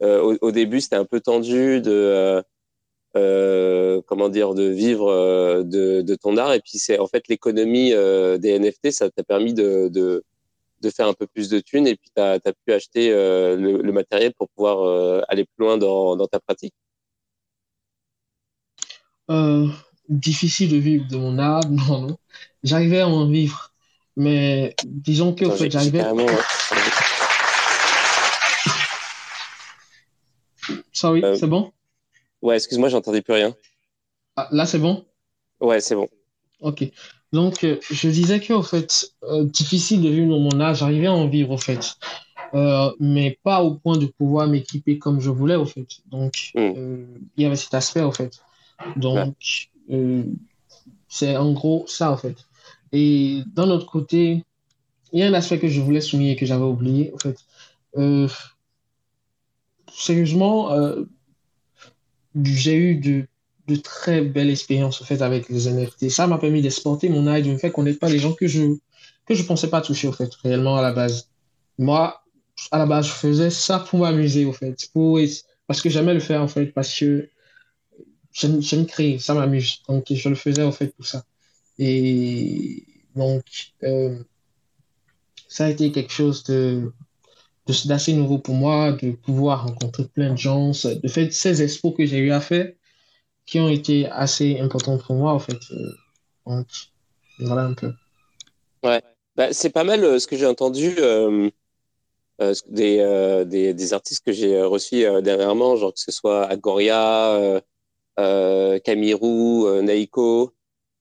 S1: au, début, c'était un peu tendu de euh, comment dire, de vivre euh, de, ton art? Et puis c'est en fait l'économie euh, des NFT, ça t'a permis de, de, faire un peu plus de thunes et puis tu as, pu acheter le, matériel pour pouvoir aller plus loin dans ta pratique.
S2: Difficile de vivre de mon art, (laughs) non, non. J'arrivais à en vivre, mais disons que en fait, j'arrivais. Sorry, c'est bon?
S1: Ouais, excuse-moi, j'entendais plus rien.
S2: Ah, là, c'est bon?
S1: Ouais, c'est bon.
S2: Ok. Donc, euh, je disais que, en fait, euh, difficile de vivre dans mon âge, j'arrivais à en vivre, en fait. Euh, mais pas au point de pouvoir m'équiper comme je voulais, en fait. Donc, hmm. il y avait cet aspect, en fait. Donc, c'est en gros ça, en fait. Et d'un autre côté, il y a un aspect que je voulais souligner que j'avais oublié, en fait. sérieusement, j'ai eu de, de, très belles expériences fait, avec les NFT. Ça m'a permis d'exporter mon art et de me faire connaître pas les gens que je que je pensais pas toucher au fait, réellement à la base. Moi, à la base, je faisais ça pour m'amuser au fait, pour, parce que j'aimais le faire en fait, parce que j'aime créer, ça m'amuse. Donc, je le faisais en fait pour ça. Et donc, euh, ça a été quelque chose de, d'assez nouveau pour moi, de pouvoir rencontrer plein de gens, de fait ces expos que j'ai eu à faire qui ont été assez importants pour moi en fait. Euh, donc voilà un peu.
S1: Ouais, bah, c'est pas mal euh, ce que j'ai entendu des, des, des, artistes que j'ai reçus dernièrement, genre que ce soit Agoria, Camirou, Naiko,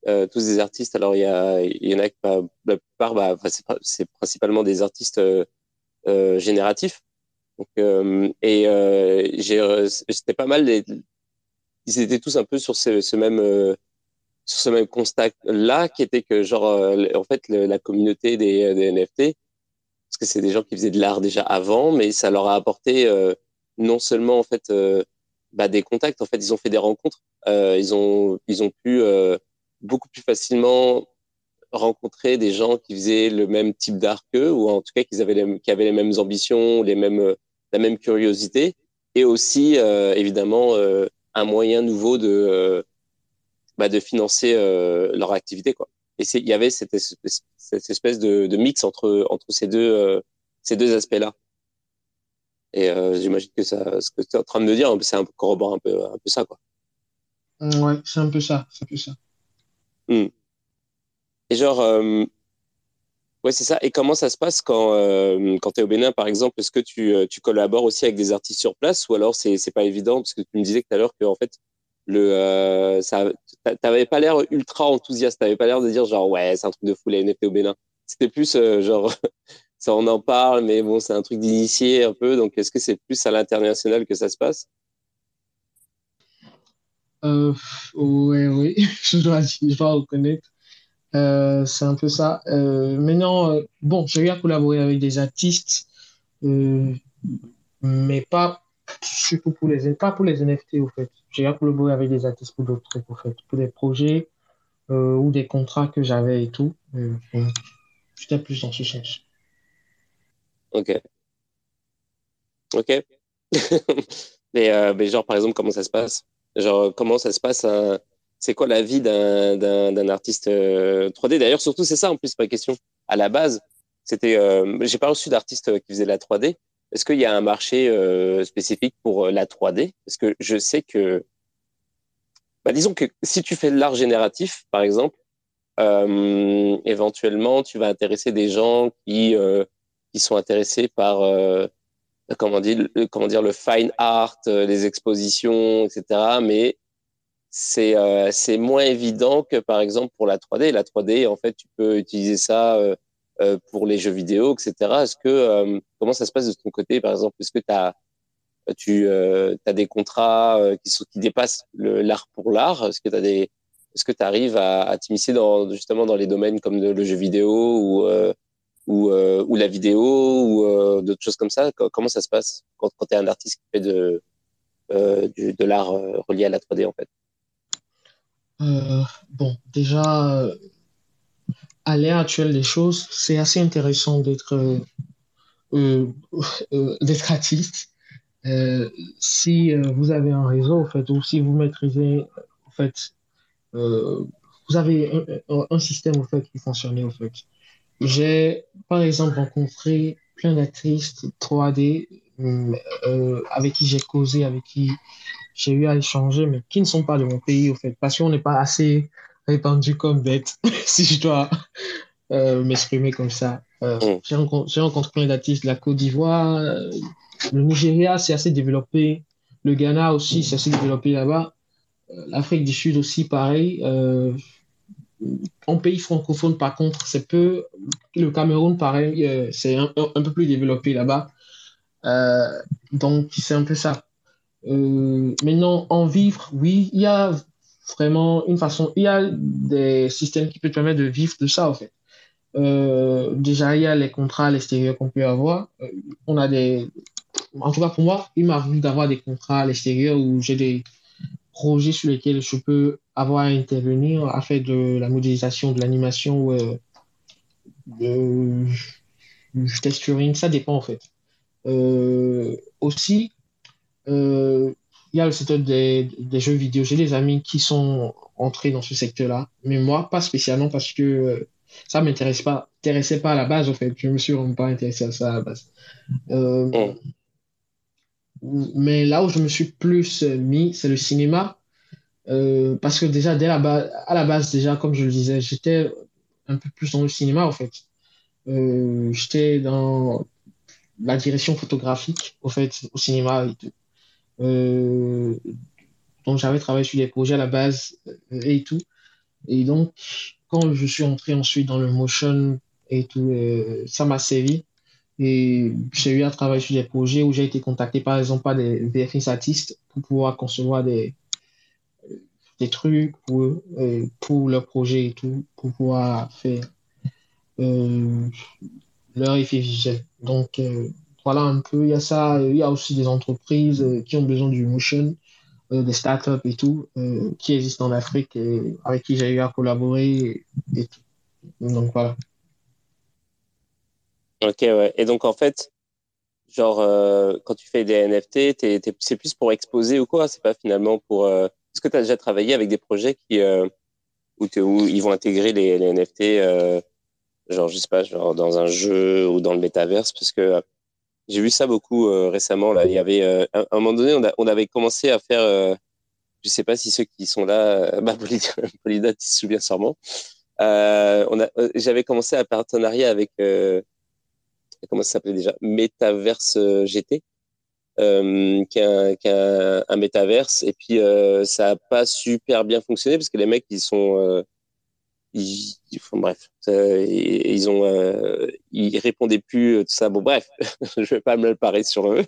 S1: tous des artistes. Alors il y, y en a que bah, la plupart, bah, c'est principalement des artistes génératif. Donc, et c'était pas mal. ils étaient tous un peu sur ce, même sur ce même constat là, qui était que genre en fait la communauté des, des NFT, parce que c'est des gens qui faisaient de l'art déjà avant, mais ça leur a apporté non seulement en fait bah, des contacts. En fait, ils ont fait des rencontres. Euh, ils ont ils ont pu euh, beaucoup plus facilement rencontrer des gens qui faisaient le même type d'art qu'eux, ou en tout cas qui avaient les, qui avaient les mêmes ambitions, les mêmes la même curiosité, et aussi euh, évidemment euh, un moyen nouveau de bah, de financer leur activité quoi. Et il y avait cette espèce, cette espèce de, de, mix entre entre ces deux ces deux aspects là. Et euh, j'imagine que ça, ce que tu es en train de me dire, c'est un peu corrobore un peu, un peu ça, quoi.
S2: Ouais, c'est un peu ça, c'est un peu ça.
S1: Hmm. Et genre, euh, ouais, c'est ça. Et comment ça se passe quand, euh, quand tu es au Bénin, par exemple? Est-ce que tu, euh, tu collabores aussi avec des artistes sur place ou alors c'est, c'est pas évident? Parce que tu me disais tout à l'heure que, en fait, le, euh, ça, t'avais pas l'air ultra enthousiaste. T'avais pas l'air de dire, genre, ouais, c'est un truc de fou, les NFT au Bénin. C'était plus, genre, (laughs) ça on en parle, mais bon, c'est un truc d'initié un peu. Donc, est-ce que c'est plus à l'international que ça se passe?
S2: Euh, Oui, (laughs) oui, je dois, reconnaître. Euh, c'est un peu ça. Euh, maintenant, bon, j'ai à collaborer avec des artistes, mais pas surtout pour les, pas pour les NFT, au fait. J'ai à collaborer avec des artistes pour d'autres trucs, au fait, pour des projets ou des contrats que j'avais et tout. J'étais plus dans ce sens.
S1: Ok. Ok. (laughs) mais, euh, mais genre, par exemple, comment ça se passe? Genre, comment ça se passe C'est quoi la vie d'un, artiste 3D euh, D'ailleurs, surtout, c'est ça en plus ma question. À la base, c'était, euh, j'ai pas reçu d'artiste qui faisait la 3D. Est-ce qu'il y a un marché euh, spécifique pour la 3D Parce que je sais que, bah, disons que si tu fais de l'art génératif, par exemple, euh, éventuellement, tu vas intéresser des gens qui euh, qui sont intéressés par euh, comment dire comment dire le fine art, euh, les expositions, etc. Mais c'est euh, c'est moins évident que par exemple pour la 3D. La 3D, en fait, tu peux utiliser ça euh, euh pour les jeux vidéo, etc. Est-ce que euh, comment ça se passe de ton côté, par exemple? Est-ce que as, tu as des contrats qui sont qui dépassent l'art pour l'art? Est-ce que tu des est-ce que tu arrives à, à t'immiscer dans justement dans les domaines comme le jeu vidéo ou ou, euh, ou la vidéo ou euh, d'autres choses comme ça Comment ça se passe quand, tu es un artiste qui fait de, euh, de l'art relié à la 3D en fait?
S2: Bon, déjà, à l'ère actuelle des choses, c'est assez intéressant d'être artiste. si vous avez un réseau, en fait, ou si vous maîtrisez, en fait, vous avez un, un, système en fait qui fonctionne en fait. J'ai, par exemple, rencontré plein d'actrices 3D euh, avec qui j'ai causé, avec qui j'ai eu à échanger, mais qui ne sont pas de mon pays, au fait, parce qu'on n'est pas assez répandu comme bête, (laughs) si je dois euh, m'exprimer comme ça. Euh, mm. j'ai rencontré, rencontré, plein d'artistes de la Côte d'Ivoire, euh, le Nigeria, c'est assez développé, le Ghana aussi, c'est assez développé là-bas, euh, l'Afrique du Sud aussi, pareil. En pays francophone, par contre, c'est peu. Le Cameroun, pareil, euh, c'est un, peu plus développé là-bas. Euh, donc, c'est un peu ça. Euh, maintenant, en vivre, oui, il y a vraiment une façon. Il y a des systèmes qui peuvent permettre de vivre de ça, en fait. Déjà, il y a les contrats à l'extérieur qu'on peut avoir. On a des. En tout cas, pour moi, il m'arrive d'avoir des contrats à l'extérieur où j'ai des projets sur lesquels je peux avoir à intervenir à faire de la modélisation, de l'animation, euh, de, du texturing, ça dépend en fait. Euh, aussi, euh, il y a le secteur des, des jeux vidéo. J'ai des amis qui sont entrés dans ce secteur-là, mais moi, pas spécialement parce que ça m'intéresse pas, m'intéressait pas à la base en fait. Je me suis vraiment pas intéressé à ça à la base. Euh, oh. Mais là où je me suis plus mis, c'est le cinéma. Euh, parce que déjà, à la base, déjà, comme je le disais, j'étais un peu plus dans le cinéma, en fait. Euh, j'étais dans la direction photographique, au fait, au cinéma et tout. Euh, donc, j'avais travaillé sur des projets à la base et tout. Et donc, quand je suis entré ensuite dans le motion et tout, ça m'a servi Et j'ai eu à travailler sur des projets où j'ai été contacté par exemple par des VFX artistes pour pouvoir concevoir des, des trucs pour, euh, pour leur projet et tout, pour pouvoir faire euh, leur effet visuel. Donc euh, voilà un peu, il y a ça, il y a aussi des entreprises qui ont besoin du motion, des startups et tout, qui existent en Afrique et avec qui j'ai eu à collaborer et tout. Donc voilà.
S1: Ok, ouais. Et donc, en fait, genre, quand tu fais des NFT, c'est plus pour exposer ou quoi? C'est pas finalement pour. Euh, est-ce que tu as déjà travaillé avec des projets qui, euh, où, où, ils vont intégrer les, les NFT, euh, genre, je sais pas, genre dans un jeu ou dans le métaverse? Parce que j'ai vu ça beaucoup récemment. Là. Il y avait, à un moment donné, on, a, on avait commencé à faire. je sais pas si ceux qui sont là, (laughs) bah, Polydot, tu se souviens sûrement. j'avais commencé un partenariat avec comment ça s'appelait déjà? Metaverse euh, GT, euh, qui est, un, métaverse. Et puis, euh, ça n'a pas super bien fonctionné parce que les mecs, ils sont. Euh, ils, bref, ils ont, euh, ils répondaient plus tout ça. Bon, bref, (laughs) je vais pas me le parer sur eux,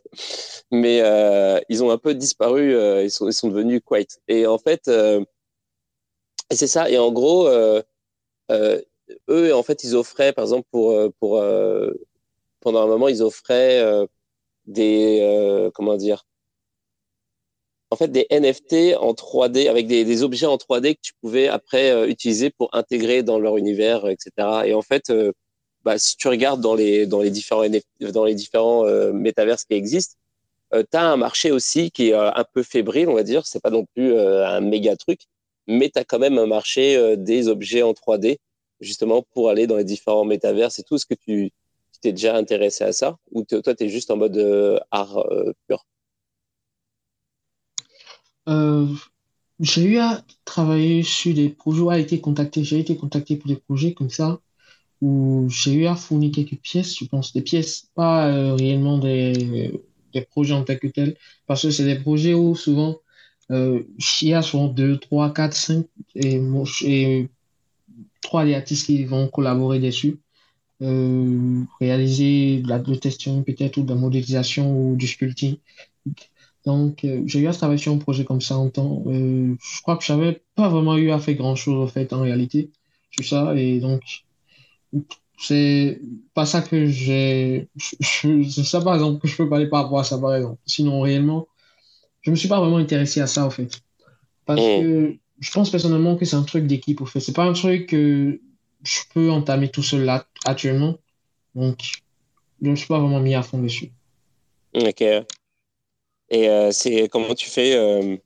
S1: mais euh, ils ont un peu disparu. ils sont, ils sont devenus quite. Et en fait, et c'est ça. Et en gros, eux, en fait, ils offraient, par exemple, pour pour pendant un moment, ils offraient euh, des euh, comment dire en fait des NFT en 3D avec des, des, objets en 3D que tu pouvais après euh, utiliser pour intégrer dans leur univers, etc. Et en fait, bah, si tu regardes dans les dans les différents dans les différents métaverses qui existent, tu as un marché aussi qui est un peu fébrile, on va dire. C'est pas non plus un méga truc, mais tu as quand même un marché des objets en 3D justement pour aller dans les différents métaverses et tout ce que tu t'es déjà intéressé à ça ou toi, tu es juste en mode euh, art euh, pur?
S2: Euh, J'ai eu à travailler sur des projets, a été contacté, j'ai été contacté pour des projets comme ça où j'ai eu à fournir quelques pièces, je pense, des pièces, pas réellement des, des, projets en tant que tel, parce que c'est des projets où souvent il y a souvent 2, 3, 4, 5 et, et 3 des artistes qui vont collaborer dessus. Euh, réaliser de la testing peut-être ou de la modélisation ou du sculpting. Donc, euh, j'ai eu à travailler sur un projet comme ça en temps. Euh, je crois que j'avais pas vraiment eu à faire grand-chose en fait en réalité sur ça et donc c'est pas ça que j'ai. (laughs) C'est ça par exemple que je peux parler par rapport à ça par exemple. Sinon réellement, je me suis pas vraiment intéressé à ça en fait parce mm. que je pense personnellement que c'est un truc d'équipe en fait. C'est pas un truc que je peux entamer tout seul là actuellement. Donc, je ne suis pas vraiment mis à fond dessus.
S1: Ok. Et euh, c'est comment tu fais euh,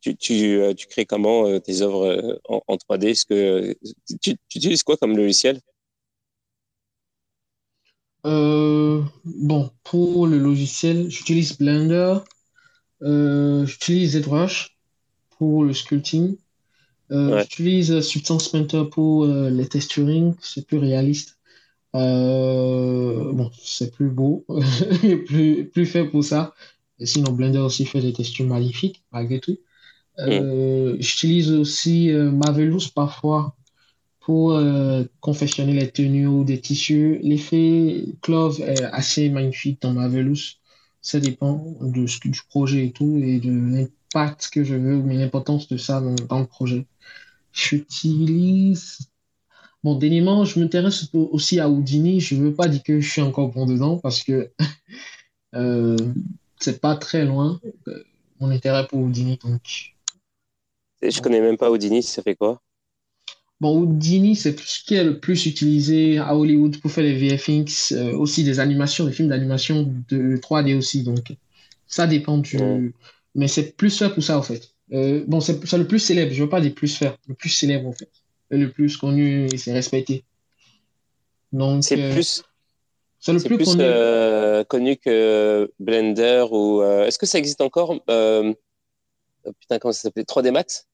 S1: tu, tu, euh, tu, crées comment tes œuvres en, 3D Est-ce que tu, tu, utilises quoi comme logiciel?
S2: Bon, pour le logiciel, j'utilise Blender, j'utilise ZBrush pour le sculpting. J'utilise Substance Painter pour les texturing, c'est plus réaliste. Euh, bon, c'est plus beau, (laughs) plus, plus fait pour ça. Et sinon, Blender aussi fait des textures magnifiques, malgré tout. Euh, J'utilise aussi euh, Marvelous parfois pour euh, confectionner les tenues ou des tissus. L'effet Clove est assez magnifique dans Marvelous. Ça dépend de ce, du projet et tout, et de l'impact que je veux, mais l'importance de ça dans, dans le projet. J'utilise. Bon, dernièrement, je m'intéresse aussi à Houdini. Je ne veux pas dire que je suis encore bon dedans parce que (laughs) euh, c'est pas très loin euh, mon intérêt pour Houdini. Donc...
S1: Je connais même pas Houdini, ça fait quoi?
S2: Bon, Houdini, c'est ce qui est le plus utilisé à Hollywood pour faire les VFX, euh, aussi des animations, des films d'animation de 3D aussi. Donc, ça dépend du. Mais c'est plus fait pour ça, en fait. Bon, c'est le plus célèbre, je ne veux pas dire plus faire, le plus célèbre en fait. Le plus connu et c'est respecté.
S1: Donc, c'est euh, plus. C'est le plus, connu. Euh, connu. que Blender ou. Est-ce que ça existe encore Putain, comment ça s'appelait 3D Max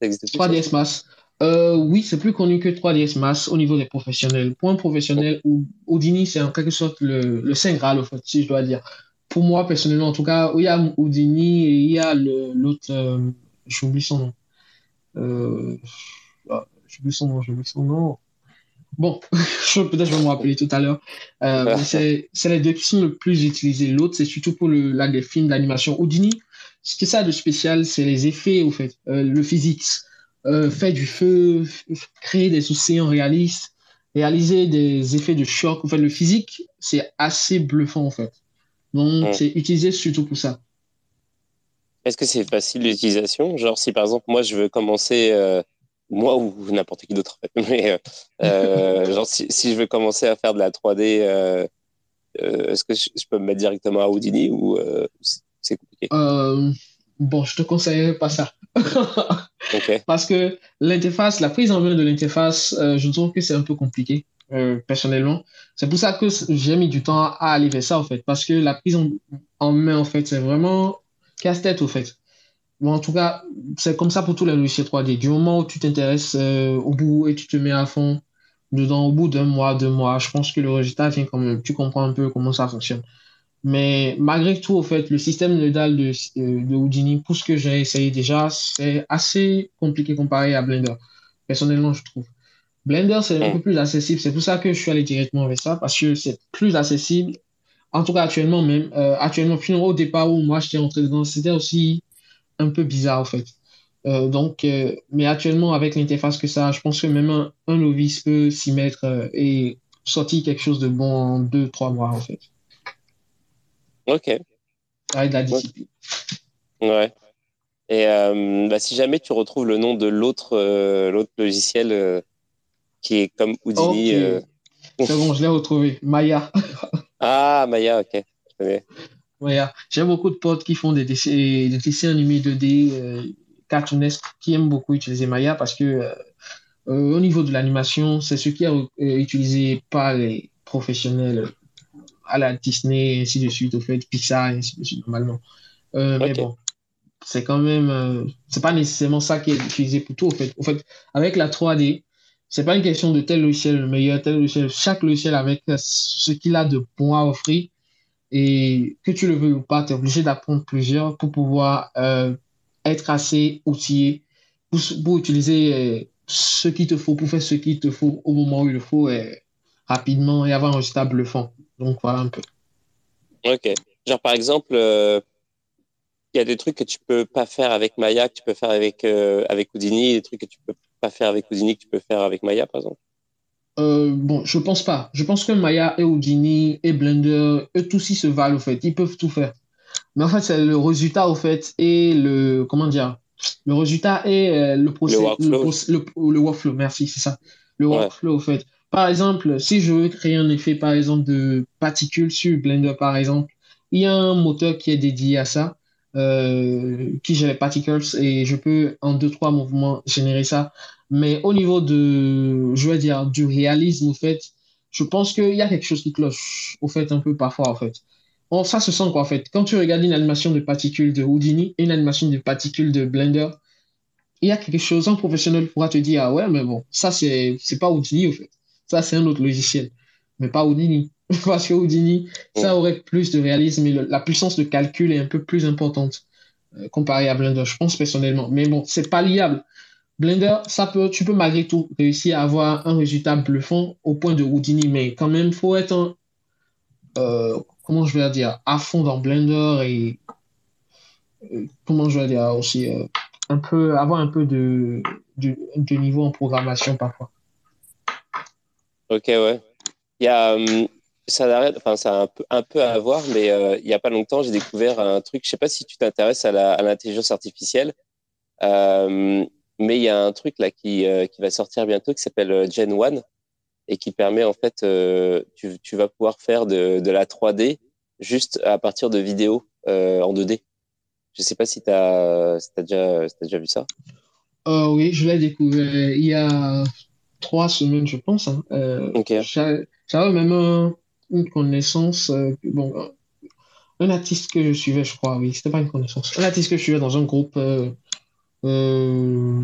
S2: ça existe 3ds Max. oui, c'est plus connu que 3ds Max au niveau des professionnels. Point professionnel, oh. Houdini, c'est en quelque sorte le, le Saint Graal, si je dois dire pour moi, personnellement, en tout cas, il y a Houdini et il y a l'autre, euh, j'oublie son nom. Euh, ah, j'oublie son nom, j'oublie son nom. bon, (laughs) peut-être je vais me rappeler tout à l'heure. Euh, c'est les deux qui sont le plus utilisés. L'autre, c'est surtout pour le, là, des films d'animation. Houdini, ce qui est ça de spécial, c'est les effets, au fait, euh, le physique. Euh, faire du feu, créer des océans réalistes, réaliser des effets de choc. En fait, le physique, c'est assez bluffant, en fait. Donc, c'est utilisé surtout pour ça.
S1: Est-ce que c'est facile d'utilisation? Genre, si par exemple, moi, je veux commencer, euh, moi ou n'importe qui d'autre, (laughs) mais euh, euh, genre, si, si, je veux commencer à faire de la 3D, est-ce que je, peux me mettre directement à Houdini ou c'est compliqué?
S2: Bon, je te conseillerais pas ça. (laughs) Parce que l'interface, la prise en main de l'interface, je trouve que c'est un peu compliqué. personnellement. C'est pour ça que j'ai mis du temps à aller vers ça, en fait, parce que la prise en, en main, en fait, c'est vraiment casse-tête, au fait. Bon, en tout cas, c'est comme ça pour tous les logiciels 3D. Du moment où tu t'intéresses euh, au bout et tu te mets à fond dedans, au bout d'un mois, deux mois, je pense que le résultat vient quand même. Tu comprends un peu comment ça fonctionne. Mais malgré tout, au fait, le système nodal de, euh, de Houdini, pour ce que j'ai essayé déjà, c'est assez compliqué comparé à Blender. Personnellement, je trouve. Blender, c'est un peu plus accessible. C'est pour ça que je suis allé directement avec ça, parce que c'est plus accessible en tout cas, actuellement même, euh, actuellement, au départ où moi j'étais rentré dedans, c'était aussi un peu bizarre en fait. Euh, donc, euh, mais actuellement, avec l'interface que ça, je pense que même un, novice peut s'y mettre et sortir quelque chose de bon en deux, trois mois en fait.
S1: Ok.
S2: Avec de la discipline.
S1: Ouais. Et bah, si jamais tu retrouves le nom de l'autre l'autre logiciel qui est comme Houdini.
S2: C'est bon, je l'ai retrouvé. Maya. (laughs)
S1: Ah, Maya, ok.
S2: Maya. J'ai beaucoup de potes qui font des dessins, des dessins animés 2D, euh, cartoonesques, qui aiment beaucoup utiliser Maya parce que euh, euh, au niveau de l'animation, c'est ce qui est utilisé par les professionnels à la Disney, ainsi de suite, au fait, Pixar, ainsi de suite, normalement. Mais bon, c'est quand même, c'est pas nécessairement ça qui est utilisé pour tout, au fait. Au fait, avec la 3D, c'est pas une question de tel logiciel le meilleur, tel logiciel, chaque logiciel avec ce qu'il a de bon à offrir. Et que tu le veux ou pas, tu es obligé d'apprendre plusieurs pour pouvoir euh, être assez outillé pour, utiliser euh, ce qu'il te faut, pour faire ce qu'il te faut au moment où il le faut, et rapidement et avoir un résultat bluffant. Donc voilà un peu.
S1: Ok. Genre par exemple, euh, il y a des trucs que tu peux pas faire avec Maya, que tu peux faire avec, avec Houdini, des trucs que tu peux pas faire avec Houdini que tu peux faire avec Maya, par exemple
S2: euh, bon, je pense pas. Je pense que Maya et Houdini et Blender, eux tous ils se valent au fait. Ils peuvent tout faire. Mais en fait, c'est le résultat au fait et le comment dire le résultat et euh, le processus, le, le, workflow. Merci, c'est ça. Le workflow au fait. Par exemple, si je veux créer un effet par exemple de particules sur Blender par exemple, il y a un moteur qui est dédié à ça. Euh, qui gère les particles et je peux en deux trois mouvements générer ça. Mais au niveau de, je veux dire, du réalisme, au fait, je pense qu'il y a quelque chose qui cloche, au fait, un peu parfois, en fait. Bon, ça se sent quoi, en fait. Quand tu regardes une animation de particules de Houdini et une animation de particules de Blender, il y a quelque chose, un professionnel pourra te dire, ah ouais, mais bon, ça, c'est, pas Houdini, au fait. Ça, c'est un autre logiciel, mais pas Houdini. (laughs) Parce que Houdini, ça aurait plus de réalisme et la puissance de calcul est un peu plus importante euh, comparé à Blender, je pense personnellement. Mais bon, c'est pas liable. Blender, ça peut, tu peux malgré tout réussir à avoir un résultat bluffant au point de Houdini, mais quand même, faut être, euh, comment je vais dire, à fond dans Blender et euh, comment je vais dire aussi, un peu, avoir un peu de, de, de, niveau en programmation parfois.
S1: Ok, ouais. Il y a, hum, ça enfin, ça a un peu, un peu à voir, mais euh, il n'y a pas longtemps, j'ai découvert un truc. Je sais pas si tu t'intéresses à l'intelligence artificielle, euh, mais il y a un truc là qui, euh, qui va sortir bientôt qui s'appelle Gen 1 et qui permet en fait, tu, tu, vas pouvoir faire de, de, la 3D juste à partir de vidéos en 2D. Je sais pas si tu as, as, déjà, as déjà vu ça.
S2: oui, je l'ai découvert il y a trois semaines, je pense. Hein. J'avais même un, une connaissance, euh, bon, un artiste que je suivais, je crois, oui, c'était pas une connaissance, un artiste que je suivais dans un groupe euh, euh,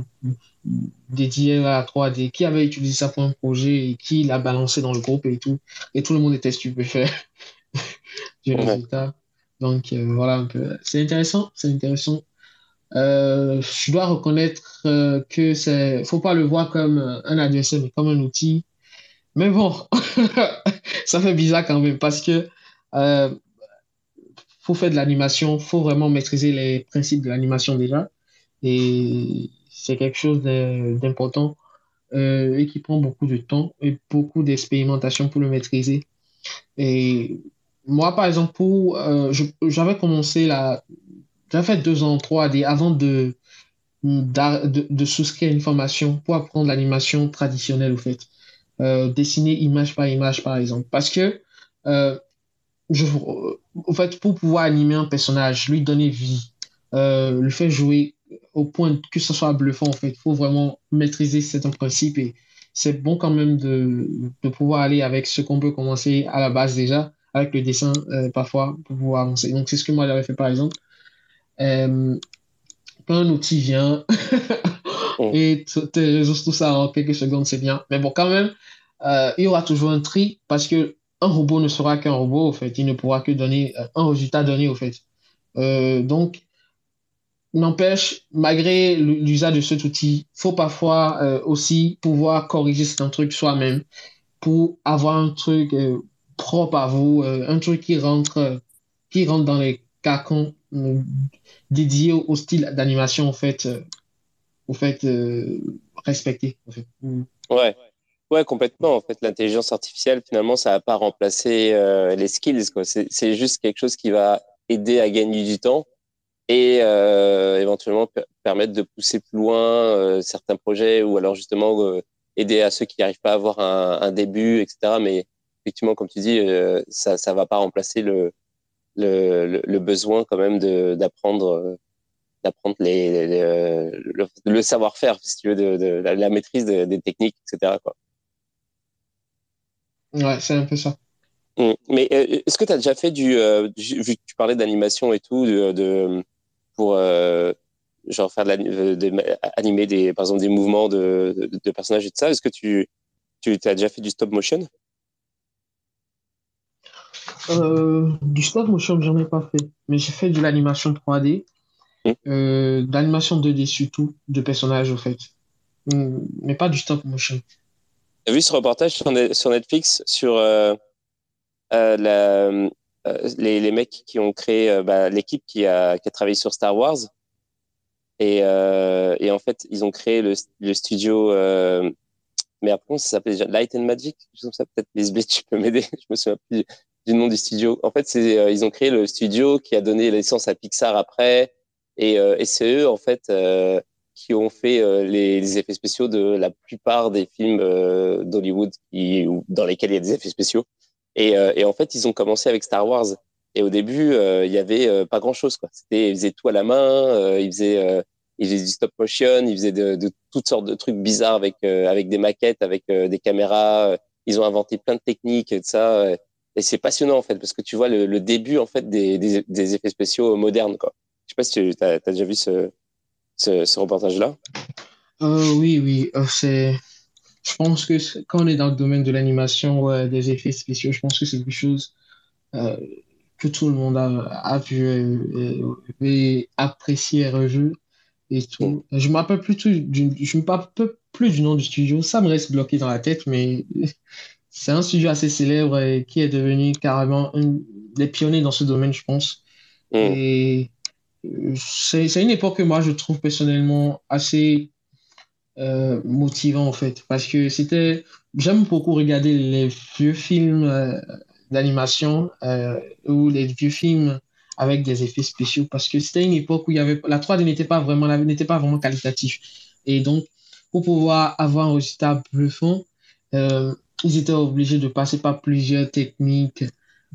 S2: dédié à la 3D, qui avait utilisé ça pour un projet et qui l'a balancé dans le groupe et tout, et tout le monde était stupéfait (laughs) du résultat. Donc voilà un peu. C'est intéressant, c'est intéressant. je dois reconnaître que c'est, faut pas le voir comme un adversaire, mais comme un outil Mais bon, (laughs) ça fait bizarre quand même parce que euh, pour faire de l'animation, faut vraiment maîtriser les principes de l'animation déjà. Et c'est quelque chose d'important euh, et qui prend beaucoup de temps et beaucoup d'expérimentation pour le maîtriser. Et moi, par exemple, pour, euh, j'avais commencé la, j'avais fait deux ans en 3D avant de, de, de, souscrire une formation pour apprendre l'animation traditionnelle, au fait. Euh, dessiner image par image, par exemple. Parce que, euh, je, en fait, pour pouvoir animer un personnage, lui donner vie, euh, le faire jouer au point que ce soit bluffant, en fait, il faut vraiment maîtriser certains principes et c'est bon quand même de, de pouvoir aller avec ce qu'on peut commencer à la base déjà, avec le dessin parfois, pour pouvoir avancer. Donc, c'est ce que moi j'avais fait par exemple. quand un outil vient. (laughs) et tu résoudre tout ça en quelques secondes, c'est bien. Mais bon, quand même, euh, il y aura toujours un tri parce que un robot ne sera qu'un robot, au fait. Il ne pourra que donner euh, un résultat donné, au fait. Euh, donc, n'empêche, malgré l'usage de cet outil, faut parfois aussi pouvoir corriger certains trucs soi-même pour avoir un truc propre à vous, un truc qui rentre, qui rentre dans les carcans dédiés au, style d'animation, en fait, fait, euh, respecter. En fait. Mm.
S1: Ouais. Ouais, complètement. En fait, l'intelligence artificielle, finalement, ça va pas remplacer euh, les skills. C'est juste quelque chose qui va aider à gagner du temps et euh, éventuellement permettre de pousser plus loin euh, certains projets ou alors justement euh, aider à ceux qui n'arrivent pas à avoir un, un, début, etc. Mais effectivement, comme tu dis, ça ça va pas remplacer le, le, le besoin quand même d'apprendre d'apprendre les, le, savoir-faire, si tu veux, de, la, maîtrise des techniques, etc. Quoi.
S2: Ouais, c'est un peu ça.
S1: Mmh. Mais euh, est-ce que tu as déjà fait du, euh, vu que tu parlais d'animation et tout, de, pour euh, genre faire de, animer des, par exemple des mouvements de, de, personnages et tout ça, est-ce que tu, tu as déjà fait du stop motion?
S2: Du stop motion, j'en ai pas fait, mais j'ai fait de l'animation 3D euh, d'animation 2D surtout, de personnages au fait. Hmm, mais pas du stop motion.
S1: Tu as vu ce reportage sur, Netflix sur euh, euh, la, les, les, mecs qui ont créé bah, l'équipe qui a, qui a travaillé sur Star Wars. Et, et en fait ils ont créé le, le studio mais après ça s'appelait déjà? Light and Magic? Je sais peut-être Lisbeth tu peux m'aider. (laughs) Je me souviens plus du nom du studio. En fait c'est ils ont créé le studio qui a donné l'essence à Pixar après et, euh, et c'est eux, en fait, euh, qui ont fait euh, les, les, effets spéciaux de la plupart des films d'Hollywood dans lesquels il y a des effets spéciaux. Et, et, en fait, ils ont commencé avec Star Wars. Et au début, il y avait pas grand chose. Quoi. C'était, ils faisaient tout à la main. ils faisaient, ils faisaient du stop motion. Ils faisaient de, de toutes sortes de trucs bizarres avec avec des maquettes, avec des caméras. Ils ont inventé plein de techniques et de ça. Et c'est passionnant en fait parce que tu vois le, le début en fait des, des, des effets spéciaux modernes quoi. Je sais pas si tu as, déjà vu ce, ce, reportage-là.
S2: Euh, oui, oui. Euh, c'est... Je pense que quand on est dans le domaine de l'animation, des effets spéciaux, je pense que c'est quelque chose euh, que tout le monde a, a vu et, apprécié et revu. Et tout. Mm. Je me rappelle plus du, je me rappelle plus du nom du studio. Ça me reste bloqué dans la tête, mais (laughs) c'est un studio assez célèbre et qui est devenu carrément un des pionniers dans ce domaine, je pense. Mm. Et c'est une époque que moi je trouve personnellement assez euh, motivant en fait. Parce que c'était j'aime beaucoup regarder les vieux films euh, d'animation euh, ou les vieux films avec des effets spéciaux. Parce que c'était une époque où il y avait la 3D n'était pas vraiment n'était pas vraiment qualitatif. Et donc pour pouvoir avoir un résultat bluffant ils étaient obligés de passer par plusieurs techniques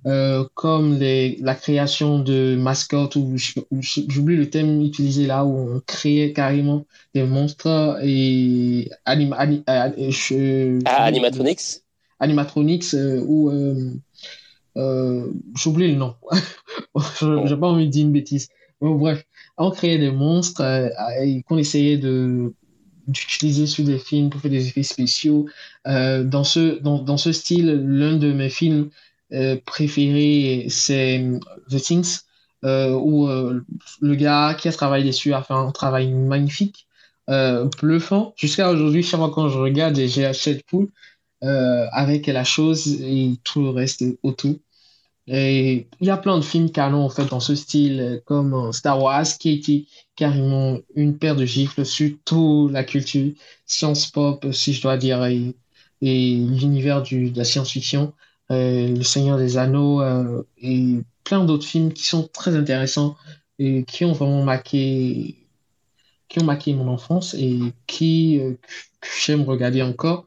S2: euh, comme les, la création de mascottes, ou j'oublie le thème utilisé là, où on créait carrément des monstres et anim,
S1: euh, ah, animatronics?
S2: Animatronics, euh, ou j'oublie le nom. (laughs) J'ai pas envie de dire une bêtise. bref, on créait des monstres qu'on essayait de d'utiliser sur des films pour faire des effets spéciaux. dans, ce, dans, dans ce style, l'un de mes films euh, préféré, c'est The Things, euh, où euh, le gars qui a travaillé dessus a fait un travail magnifique, bluffant. Jusqu'à aujourd'hui, chaque fois quand je regarde, j'ai la chatte poule. avec la chose et tout le reste autour. Et il y a plein de films canon en fait dans ce style, comme Star Wars, qui été carrément une paire de gifles sur toute la culture, science pop, si je dois dire, et, l'univers de la science-fiction, Le Seigneur des Anneaux, et plein d'autres films qui sont très intéressants et qui ont vraiment marqué, qui ont marqué mon enfance et qui euh, j'aime regarder encore.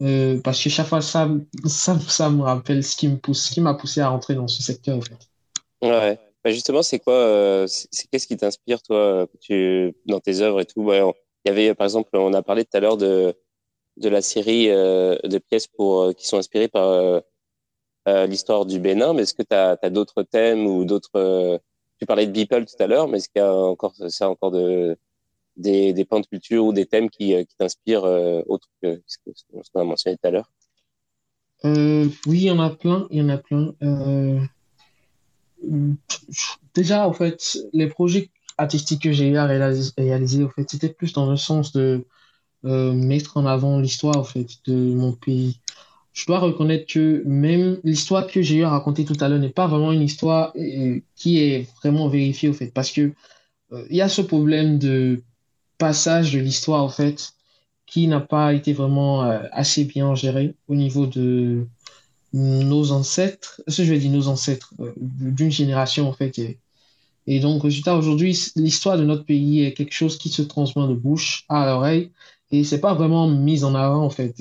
S2: Euh, parce que chaque fois, ça, ça, me rappelle ce qui me pousse, qui m'a poussé à rentrer dans ce secteur, en.
S1: Ouais. Bah justement, c'est quoi, euh, c'est qu'est-ce qui t'inspire, toi, tu, dans tes œuvres et tout? il y avait, par exemple, on a parlé tout à l'heure de, de la série de pièces pour, qui sont inspirées par l'histoire du Bénin, mais est-ce que tu as, d'autres thèmes ou d'autres tu parlais de Beeple tout à l'heure, mais est-ce qu'il y a encore, c'est encore de, des, des de culture ou des thèmes qui, euh, qui t'inspirent euh, autre que ce qu'on a mentionné tout à l'heure?
S2: Euh, Oui, il y en a plein. Il y en a plein. déjà, en fait, les projets artistiques que j'ai eu à en fait, c'était plus dans le sens de mettre en avant l'histoire en fait, de mon pays je dois reconnaître que même l'histoire que j'ai eu à raconter tout à l'heure n'est pas vraiment une histoire euh, qui est vraiment vérifiée au fait, parce que euh, il y a ce problème de passage de l'histoire en fait qui n'a pas été vraiment euh, assez bien géré au niveau de nos ancêtres, ce que je veux dire nos ancêtres d'une génération en fait. Et, et donc résultat aujourd'hui l'histoire de notre pays est quelque chose qui se transmet de bouche à l'oreille et c'est pas vraiment mis en avant en fait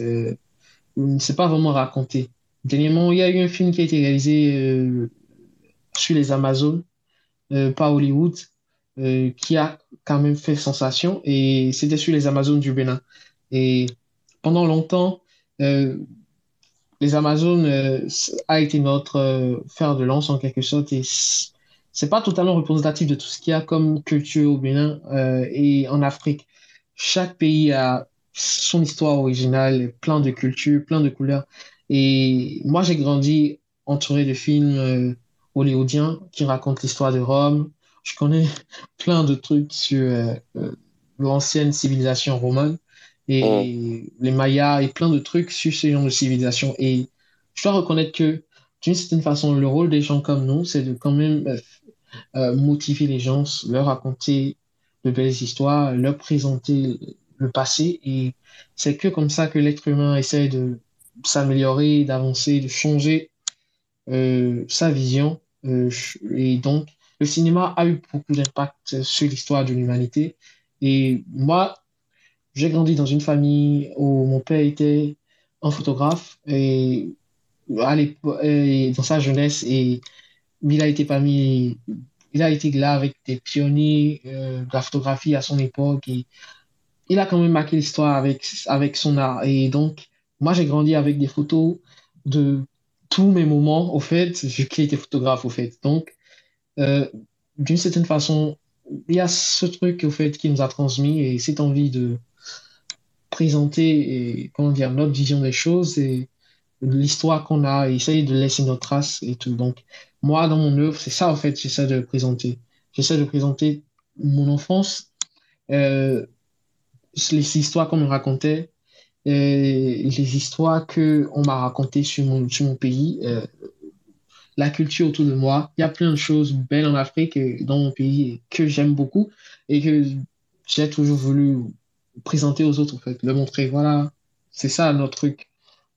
S2: ne s'est pas vraiment raconté. Dernièrement, il y a eu un film qui a été réalisé euh, sur les Amazones euh, par Hollywood euh, qui a quand même fait sensation et c'était sur les Amazones du Bénin. Et pendant longtemps, les Amazones a été notre fer de lance en quelque sorte et c'est pas totalement représentatif de tout ce qu'il y a comme culture au Bénin et en Afrique. Chaque pays a son histoire originale, plein de cultures, plein de couleurs. Et moi, j'ai grandi entouré de films euh, hollywoodiens qui racontent l'histoire de Rome. Je connais (laughs) plein de trucs sur euh, euh, l'ancienne civilisation romaine et oh. les Mayas et plein de trucs sur ce genre de civilisation. Et je dois reconnaître que, d'une certaine façon, le rôle des gens comme nous, c'est de quand même motiver les gens, leur raconter de belles histoires, leur présenter le passé. Et c'est que comme ça que l'être humain essaie de s'améliorer, d'avancer, de changer euh, sa vision. Euh, et donc, le cinéma a eu beaucoup d'impact sur l'histoire de l'humanité. Et moi, j'ai grandi dans une famille où mon père était un photographe et, dans sa jeunesse et il a été parmi il a été là avec des pionniers euh, de la photographie à son époque et il a quand même marqué l'histoire avec, avec son art. Et donc, moi, j'ai grandi avec des photos de tous mes moments, au fait, vu qu'il était photographe, au fait. Donc, euh, d'une certaine façon, il y a ce truc, au fait, qui nous a transmis et cette envie de présenter et, comment dire, notre vision des choses et l'histoire qu'on a et essayer de laisser notre trace et tout. Donc, moi, dans mon œuvre, c'est ça, en fait, j'essaie de présenter. J'essaie de présenter mon enfance, euh, les histoires qu'on me racontait, euh, les histoires qu'on m'a racontées sur mon, sur mon pays, euh, la culture autour de moi. Il y a plein de choses belles en Afrique, et dans mon pays, que j'aime beaucoup et que j'ai toujours voulu présenter aux autres, en fait, le montrer. Voilà, c'est ça notre truc.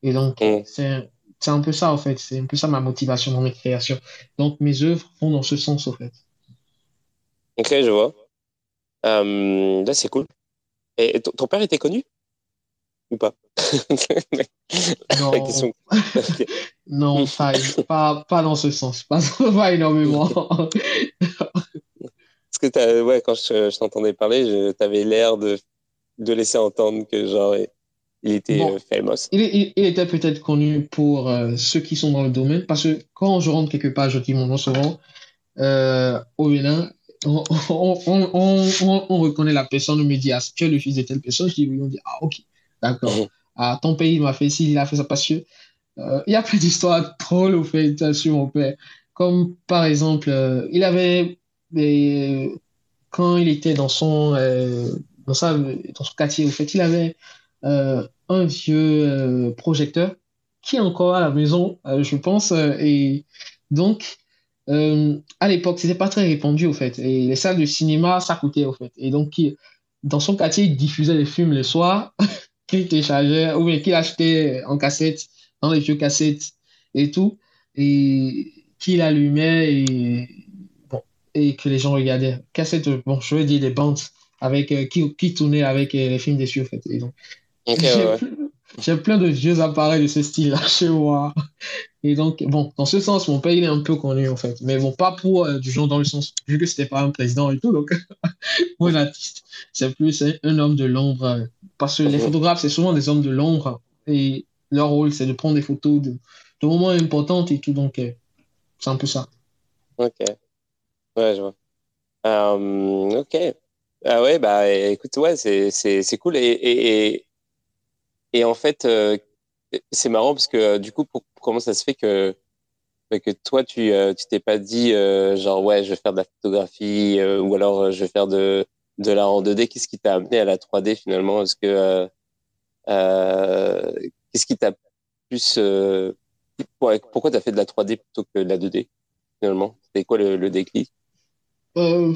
S2: Et donc, c'est c'est un peu ça, en fait. C'est un peu ça ma motivation dans mes créations. Donc, mes œuvres vont dans ce sens, en fait.
S1: Ok, je vois. Euh, là, c'est cool. Et ton père était connu? Ou pas? (laughs)
S2: Non, (laughs) non pas, pas, dans ce sens, pas, (laughs) pas énormément.
S1: Parce que ouais, quand je, t'entendais parler, tu avais l'air de, de laisser entendre que genre il était euh, famous.
S2: Il, il, était peut-être connu pour euh, ceux qui sont dans le domaine, parce que quand je rentre quelque part, je dis mon nom souvent, euh, au Bénin, on, on, on, reconnaît la personne, on me dit, ah, tu es le fils de telle personne, je dis oui, on dit, ah, ok, d'accord. Mhm. Ah, ton pays m'a fait ci, il a fait ça parce que euh, il y a plus d'histoires drôles au fait sur mon père. Comme par exemple, euh, il avait, euh, quand il était dans son, dans, sa, dans son quartier, au fait, il avait un vieux projecteur qui est encore à la maison, je pense. et donc, à l'époque, c'était pas très répandu, au fait. Et les salles de cinéma, ça coûtait, au fait. Et donc, dans son quartier, il diffusait les films le soir, (laughs) qu'il téléchargeait, ou bien qu'il achetait en cassette, dans les vieux cassettes et tout, et qu'il allumait et, bon, et que les gens regardaient. Cassette, bon, je veux dire des bandes avec, euh, qui, qui tournaient avec euh, les films dessus, en fait. Et donc, j'ai plein de vieux appareils de ce style-là (laughs) chez moi. Et donc, bon, dans ce sens, mon père, il est un peu connu, en fait. Mais bon, pas pour euh, du genre dans le sens, vu que c'était pas un président et tout, donc, (laughs) un artiste. C'est plus un homme de l'ombre. parce que les photographes, c'est souvent des hommes de l'ombre. Et leur rôle, c'est de prendre des photos de, de moments importants et tout. Donc, euh, c'est un peu ça.
S1: Ok. Ouais, je vois. Euh, ok. Ah ouais, bah écoute, ouais, c'est cool. Et, et, et, en fait, euh, c'est marrant parce que du coup, comment ça se fait que, bah, que toi, tu tu t'es pas dit, genre, ouais, je vais faire de la photographie ou alors je vais faire de, de la en 2D. Qu'est-ce qui t'a amené à la 3D finalement? Est-ce que Qu'est-ce qui t'a plus. Euh, pourquoi tu as fait de la 3D plutôt que de la 2D, finalement? C'était quoi le, déclic?
S2: Euh,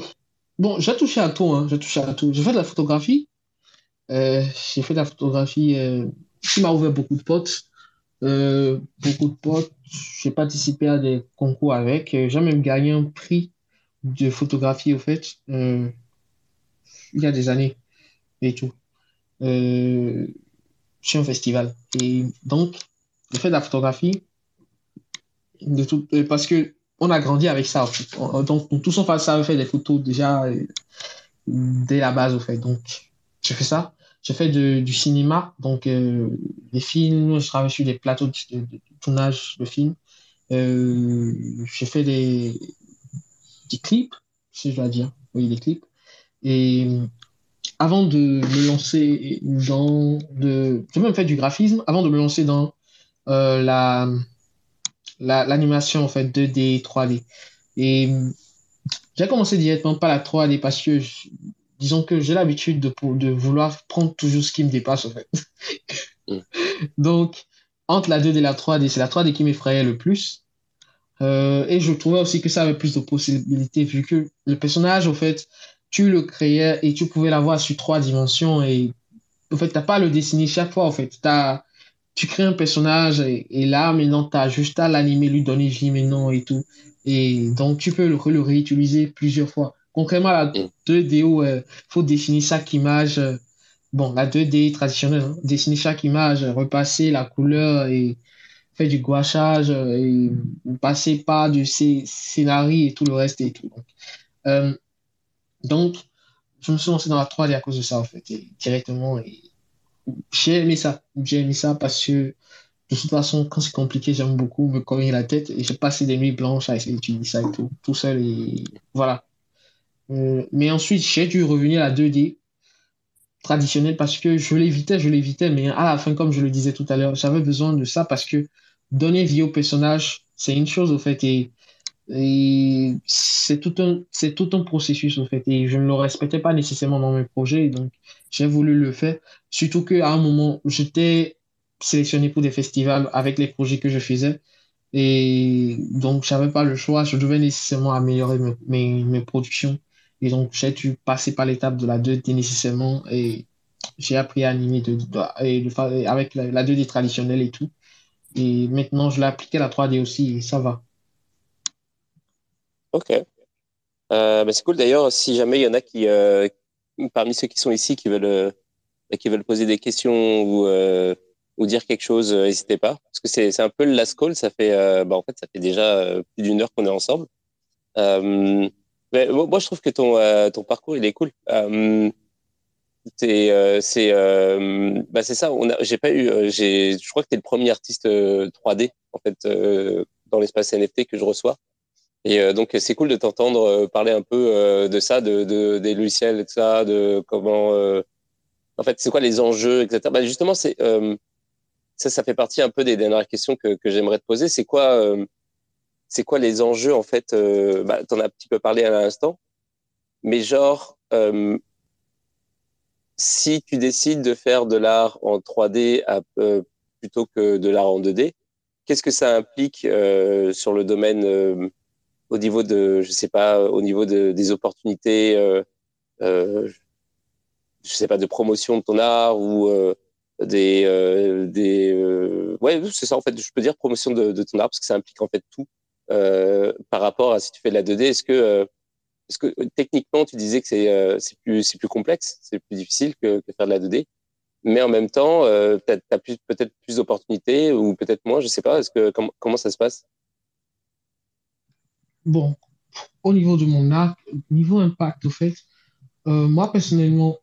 S2: Bon, j'ai touché à tout. Hein. J'ai touché à tout. J'ai fait de la photographie. Euh, j'ai fait de la photographie qui m'a ouvert beaucoup de potes. beaucoup de potes. J'ai participé à des concours avec. J'ai même gagné un prix de photographie, au fait, il y a des années et tout un festival. Et donc, j'ai fait de la photographie, euh, parce que on a grandi avec ça. Donc, tous on ça, fait des photos déjà euh, dès la base, au fait. Donc, j'ai fait ça. J'ai fait du cinéma, donc euh, des films, je travaille sur des plateaux de, tournage de films. j'ai fait des, des clips, si je dois dire. Oui, des clips. Et avant de me lancer dans de j'ai même fait du graphisme avant de me lancer dans euh, la l'animation en fait 2D 3D et j'ai commencé directement par la 3D parce que disons que j'ai l'habitude de, de vouloir prendre toujours ce qui me dépasse en fait mm. (laughs) donc entre la 2D et la 3D c'est la 3D qui m'effrayait le plus euh, et je trouvais aussi que ça avait plus de possibilités vu que le personnage en fait tu le créais et tu pouvais l'avoir sur trois dimensions et en fait, tu n'as pas à le dessiner chaque fois. En fait, as, tu crées un personnage et, là, maintenant, tu as juste à l'animer, lui donner vie maintenant et tout. Et donc, tu peux le, le réutiliser plusieurs fois. Concrètement, la 2D où il faut dessiner chaque image. Euh, bon, la 2D traditionnelle, hein, dessiner chaque image, repasser la couleur et faire du gouachage et passer par du scénario et tout le reste et tout. Euh, donc, je me suis lancé dans la 3D à cause de ça, en fait, directement. Et j'ai aimé ça. J'ai aimé ça parce que, de toute façon, quand c'est compliqué, j'aime beaucoup me cogner la tête et j'ai passé des nuits blanches à essayer d'étudier ça et tout, tout seul. Et voilà. Euh, mais ensuite, j'ai dû revenir à la 2D traditionnelle parce que je l'évitais, je l'évitais, mais à la fin, comme je le disais tout à l'heure, j'avais besoin de ça parce que donner vie au personnage, c'est une chose, au fait, et c'est tout un, c'est tout un processus, en fait. Et je ne le respectais pas nécessairement dans mes projets. Donc, j'ai voulu le faire. Surtout qu'à un moment, j'étais sélectionné pour des festivals avec les projets que je faisais. Et donc, j'avais pas le choix. Je devais nécessairement améliorer mes, mes, productions. Et donc, j'ai dû passer par l'étape de la 2D nécessairement. Et j'ai appris à animer de, et de, avec la, la 2D traditionnelle et tout. Et maintenant, je l'ai appliqué à la 3D aussi et ça va.
S1: Ok. Euh, bah, c'est cool d'ailleurs, si jamais il y en a qui, euh, parmi ceux qui sont ici, qui veulent, euh, qui veulent poser des questions ou, euh, ou dire quelque chose, n'hésitez pas. Parce que c'est, c'est un peu le last call, ça fait, bah, en fait, ça fait déjà plus d'une heure qu'on est ensemble. Mais moi, je trouve que ton, ton parcours, il est cool. c'est, c'est, bah, c'est ça. On a, j'ai pas eu, j'ai, je crois que tu es le premier artiste 3D, en fait, dans l'espace NFT que je reçois. Et euh, donc, c'est cool de t'entendre euh, parler un peu euh, de ça, de, de, des logiciels et tout ça, de comment. en fait, c'est quoi les enjeux, etc. Bah, justement, c'est ça, ça fait partie un peu des dernières questions que, que j'aimerais te poser. C'est quoi, c'est quoi les enjeux en fait bah, T'en as un petit peu parlé à l'instant, mais genre, si tu décides de faire de l'art en 3D plutôt que de l'art en 2D, qu'est-ce que ça implique sur le domaine au niveau de, je sais pas, au niveau de, des opportunités, euh, euh, je sais pas, de promotion de ton art ou euh, des, euh, des, euh, ouais, c'est ça en fait. Je peux dire promotion de, de, ton art parce que ça implique en fait tout par rapport à si tu fais de la 2D. Est-ce que, est-ce que techniquement tu disais que c'est, c'est plus, complexe, c'est plus difficile que, faire de la 2D mais en même temps, euh, tu as, peut-être plus d'opportunités ou peut-être moins, je sais pas. Est-ce que comment, ça se passe?
S2: Bon, au niveau de mon art, niveau impact, au fait, euh, moi personnellement,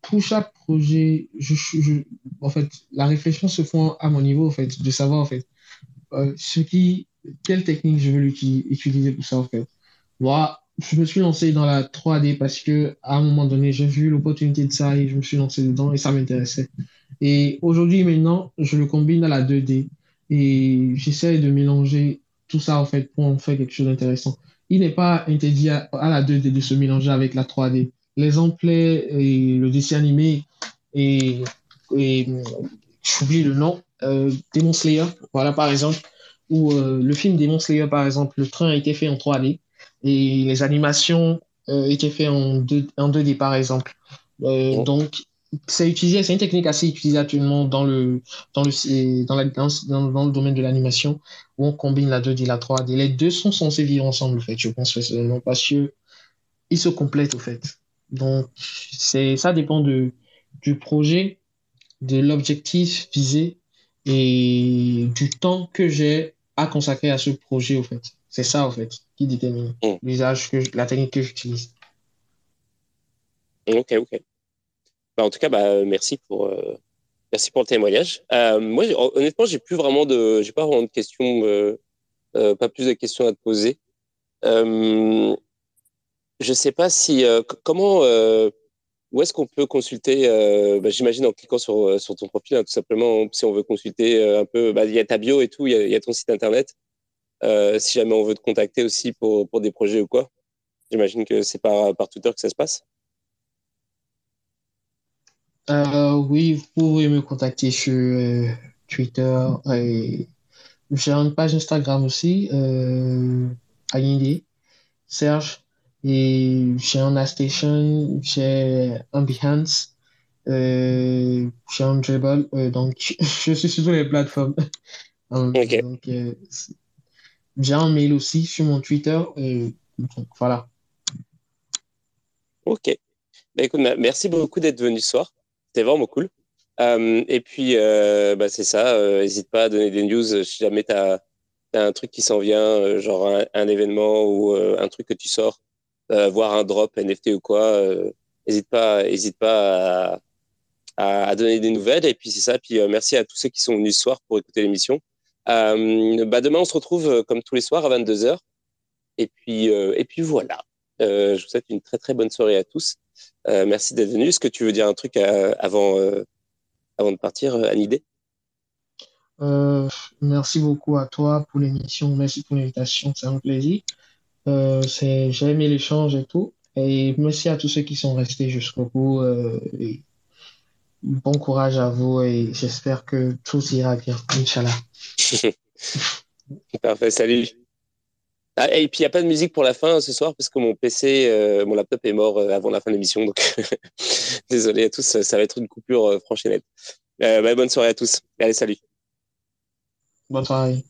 S2: pour chaque projet, je, en fait, la réflexion se fait à mon niveau, en fait, de savoir, en fait, euh, ce qui, quelle technique je veux utiliser pour ça, en fait. Moi, je me suis lancé dans la 3D parce que, à un moment donné, j'ai vu l'opportunité de ça et je me suis lancé dedans et ça m'intéressait. Et aujourd'hui, maintenant, je le combine à la 2D et j'essaie de mélanger tout ça, en fait, pour en faire quelque chose d'intéressant. Il n'est pas interdit à, la 2D de se mélanger avec la 3D. L'exemple et le dessin animé et, et j'oublie le nom, euh, Demon Slayer, voilà par exemple, ou euh, le film Demon Slayer par exemple, le train a été fait en 3D et les animations euh, étaient faites en, 2, en 2D par exemple. Euh, oh. Donc c'est utilisé, c'est une technique assez utilisée actuellement dans le, dans le, dans, la, dans, dans le domaine de l'animation où on combine la 2D et la 3D. Les deux sont censés vivre ensemble, en fait, je pense personnellement, parce que ils se complètent, au fait. Donc, c'est, ça dépend de, du projet, de l'objectif visé et du temps que j'ai à consacrer à ce projet, au fait. C'est ça, en fait, qui détermine mm. l'usage que, la technique que j'utilise.
S1: Ok, ok. Bah, en tout cas, bah, merci pour euh, merci pour le témoignage. Euh, moi, honnêtement, j'ai plus vraiment de j'ai pas vraiment de questions, euh, euh pas plus de questions à te poser. Je sais pas si comment où est-ce qu'on peut consulter bah, J'imagine en cliquant sur sur ton profil, hein, tout simplement, si on veut consulter un peu. Bah, il y a ta bio et tout, il y a, ton site internet. si jamais on veut te contacter aussi pour des projets ou quoi, j'imagine que c'est par Twitter que ça se passe.
S2: Euh, oui, vous pouvez me contacter sur euh, Twitter et j'ai une page Instagram aussi, euh, Serge, et j'ai un Station, j'ai un Behance, euh, j'ai un Dribble, euh, donc (laughs) je suis sur toutes les plateformes. (laughs)
S1: okay.
S2: donc, euh, j'ai un mail aussi sur mon Twitter, donc voilà.
S1: Ok. Bah, écoute, merci beaucoup d'être venu ce soir. C'était vraiment cool. Et puis, bah, c'est ça. N'hésite pas à donner des news si jamais tu as, un truc qui s'en vient, genre un, événement ou un truc que tu sors, voir un drop NFT ou quoi. N'hésite pas, hésite pas à, à, donner des nouvelles. Et puis, c'est ça. Puis, merci à tous ceux qui sont venus ce soir pour écouter l'émission. bah, demain, on se retrouve comme tous les soirs à 22h. Et puis, et puis voilà. je vous souhaite une très, très bonne soirée à tous. Euh, merci d'être venu. Est-ce que tu veux dire un truc euh, avant, euh, avant de partir, Anidé
S2: Merci beaucoup à toi pour l'émission. Merci pour l'invitation. C'est un plaisir. J'ai aimé l'échange et tout. Et merci à tous ceux qui sont restés jusqu'au bout. bon courage à vous et j'espère que tout ira bien. Inch'Allah. (laughs)
S1: Parfait. Salut. Ah, et puis il n'y a pas de musique pour la fin ce soir parce que mon PC, euh, mon laptop est mort euh, avant la fin de l'émission. Donc (laughs) désolé à tous, ça va être une coupure euh, franche et nette. Bah, bonne soirée à tous. Allez, salut.
S2: Bonne soirée.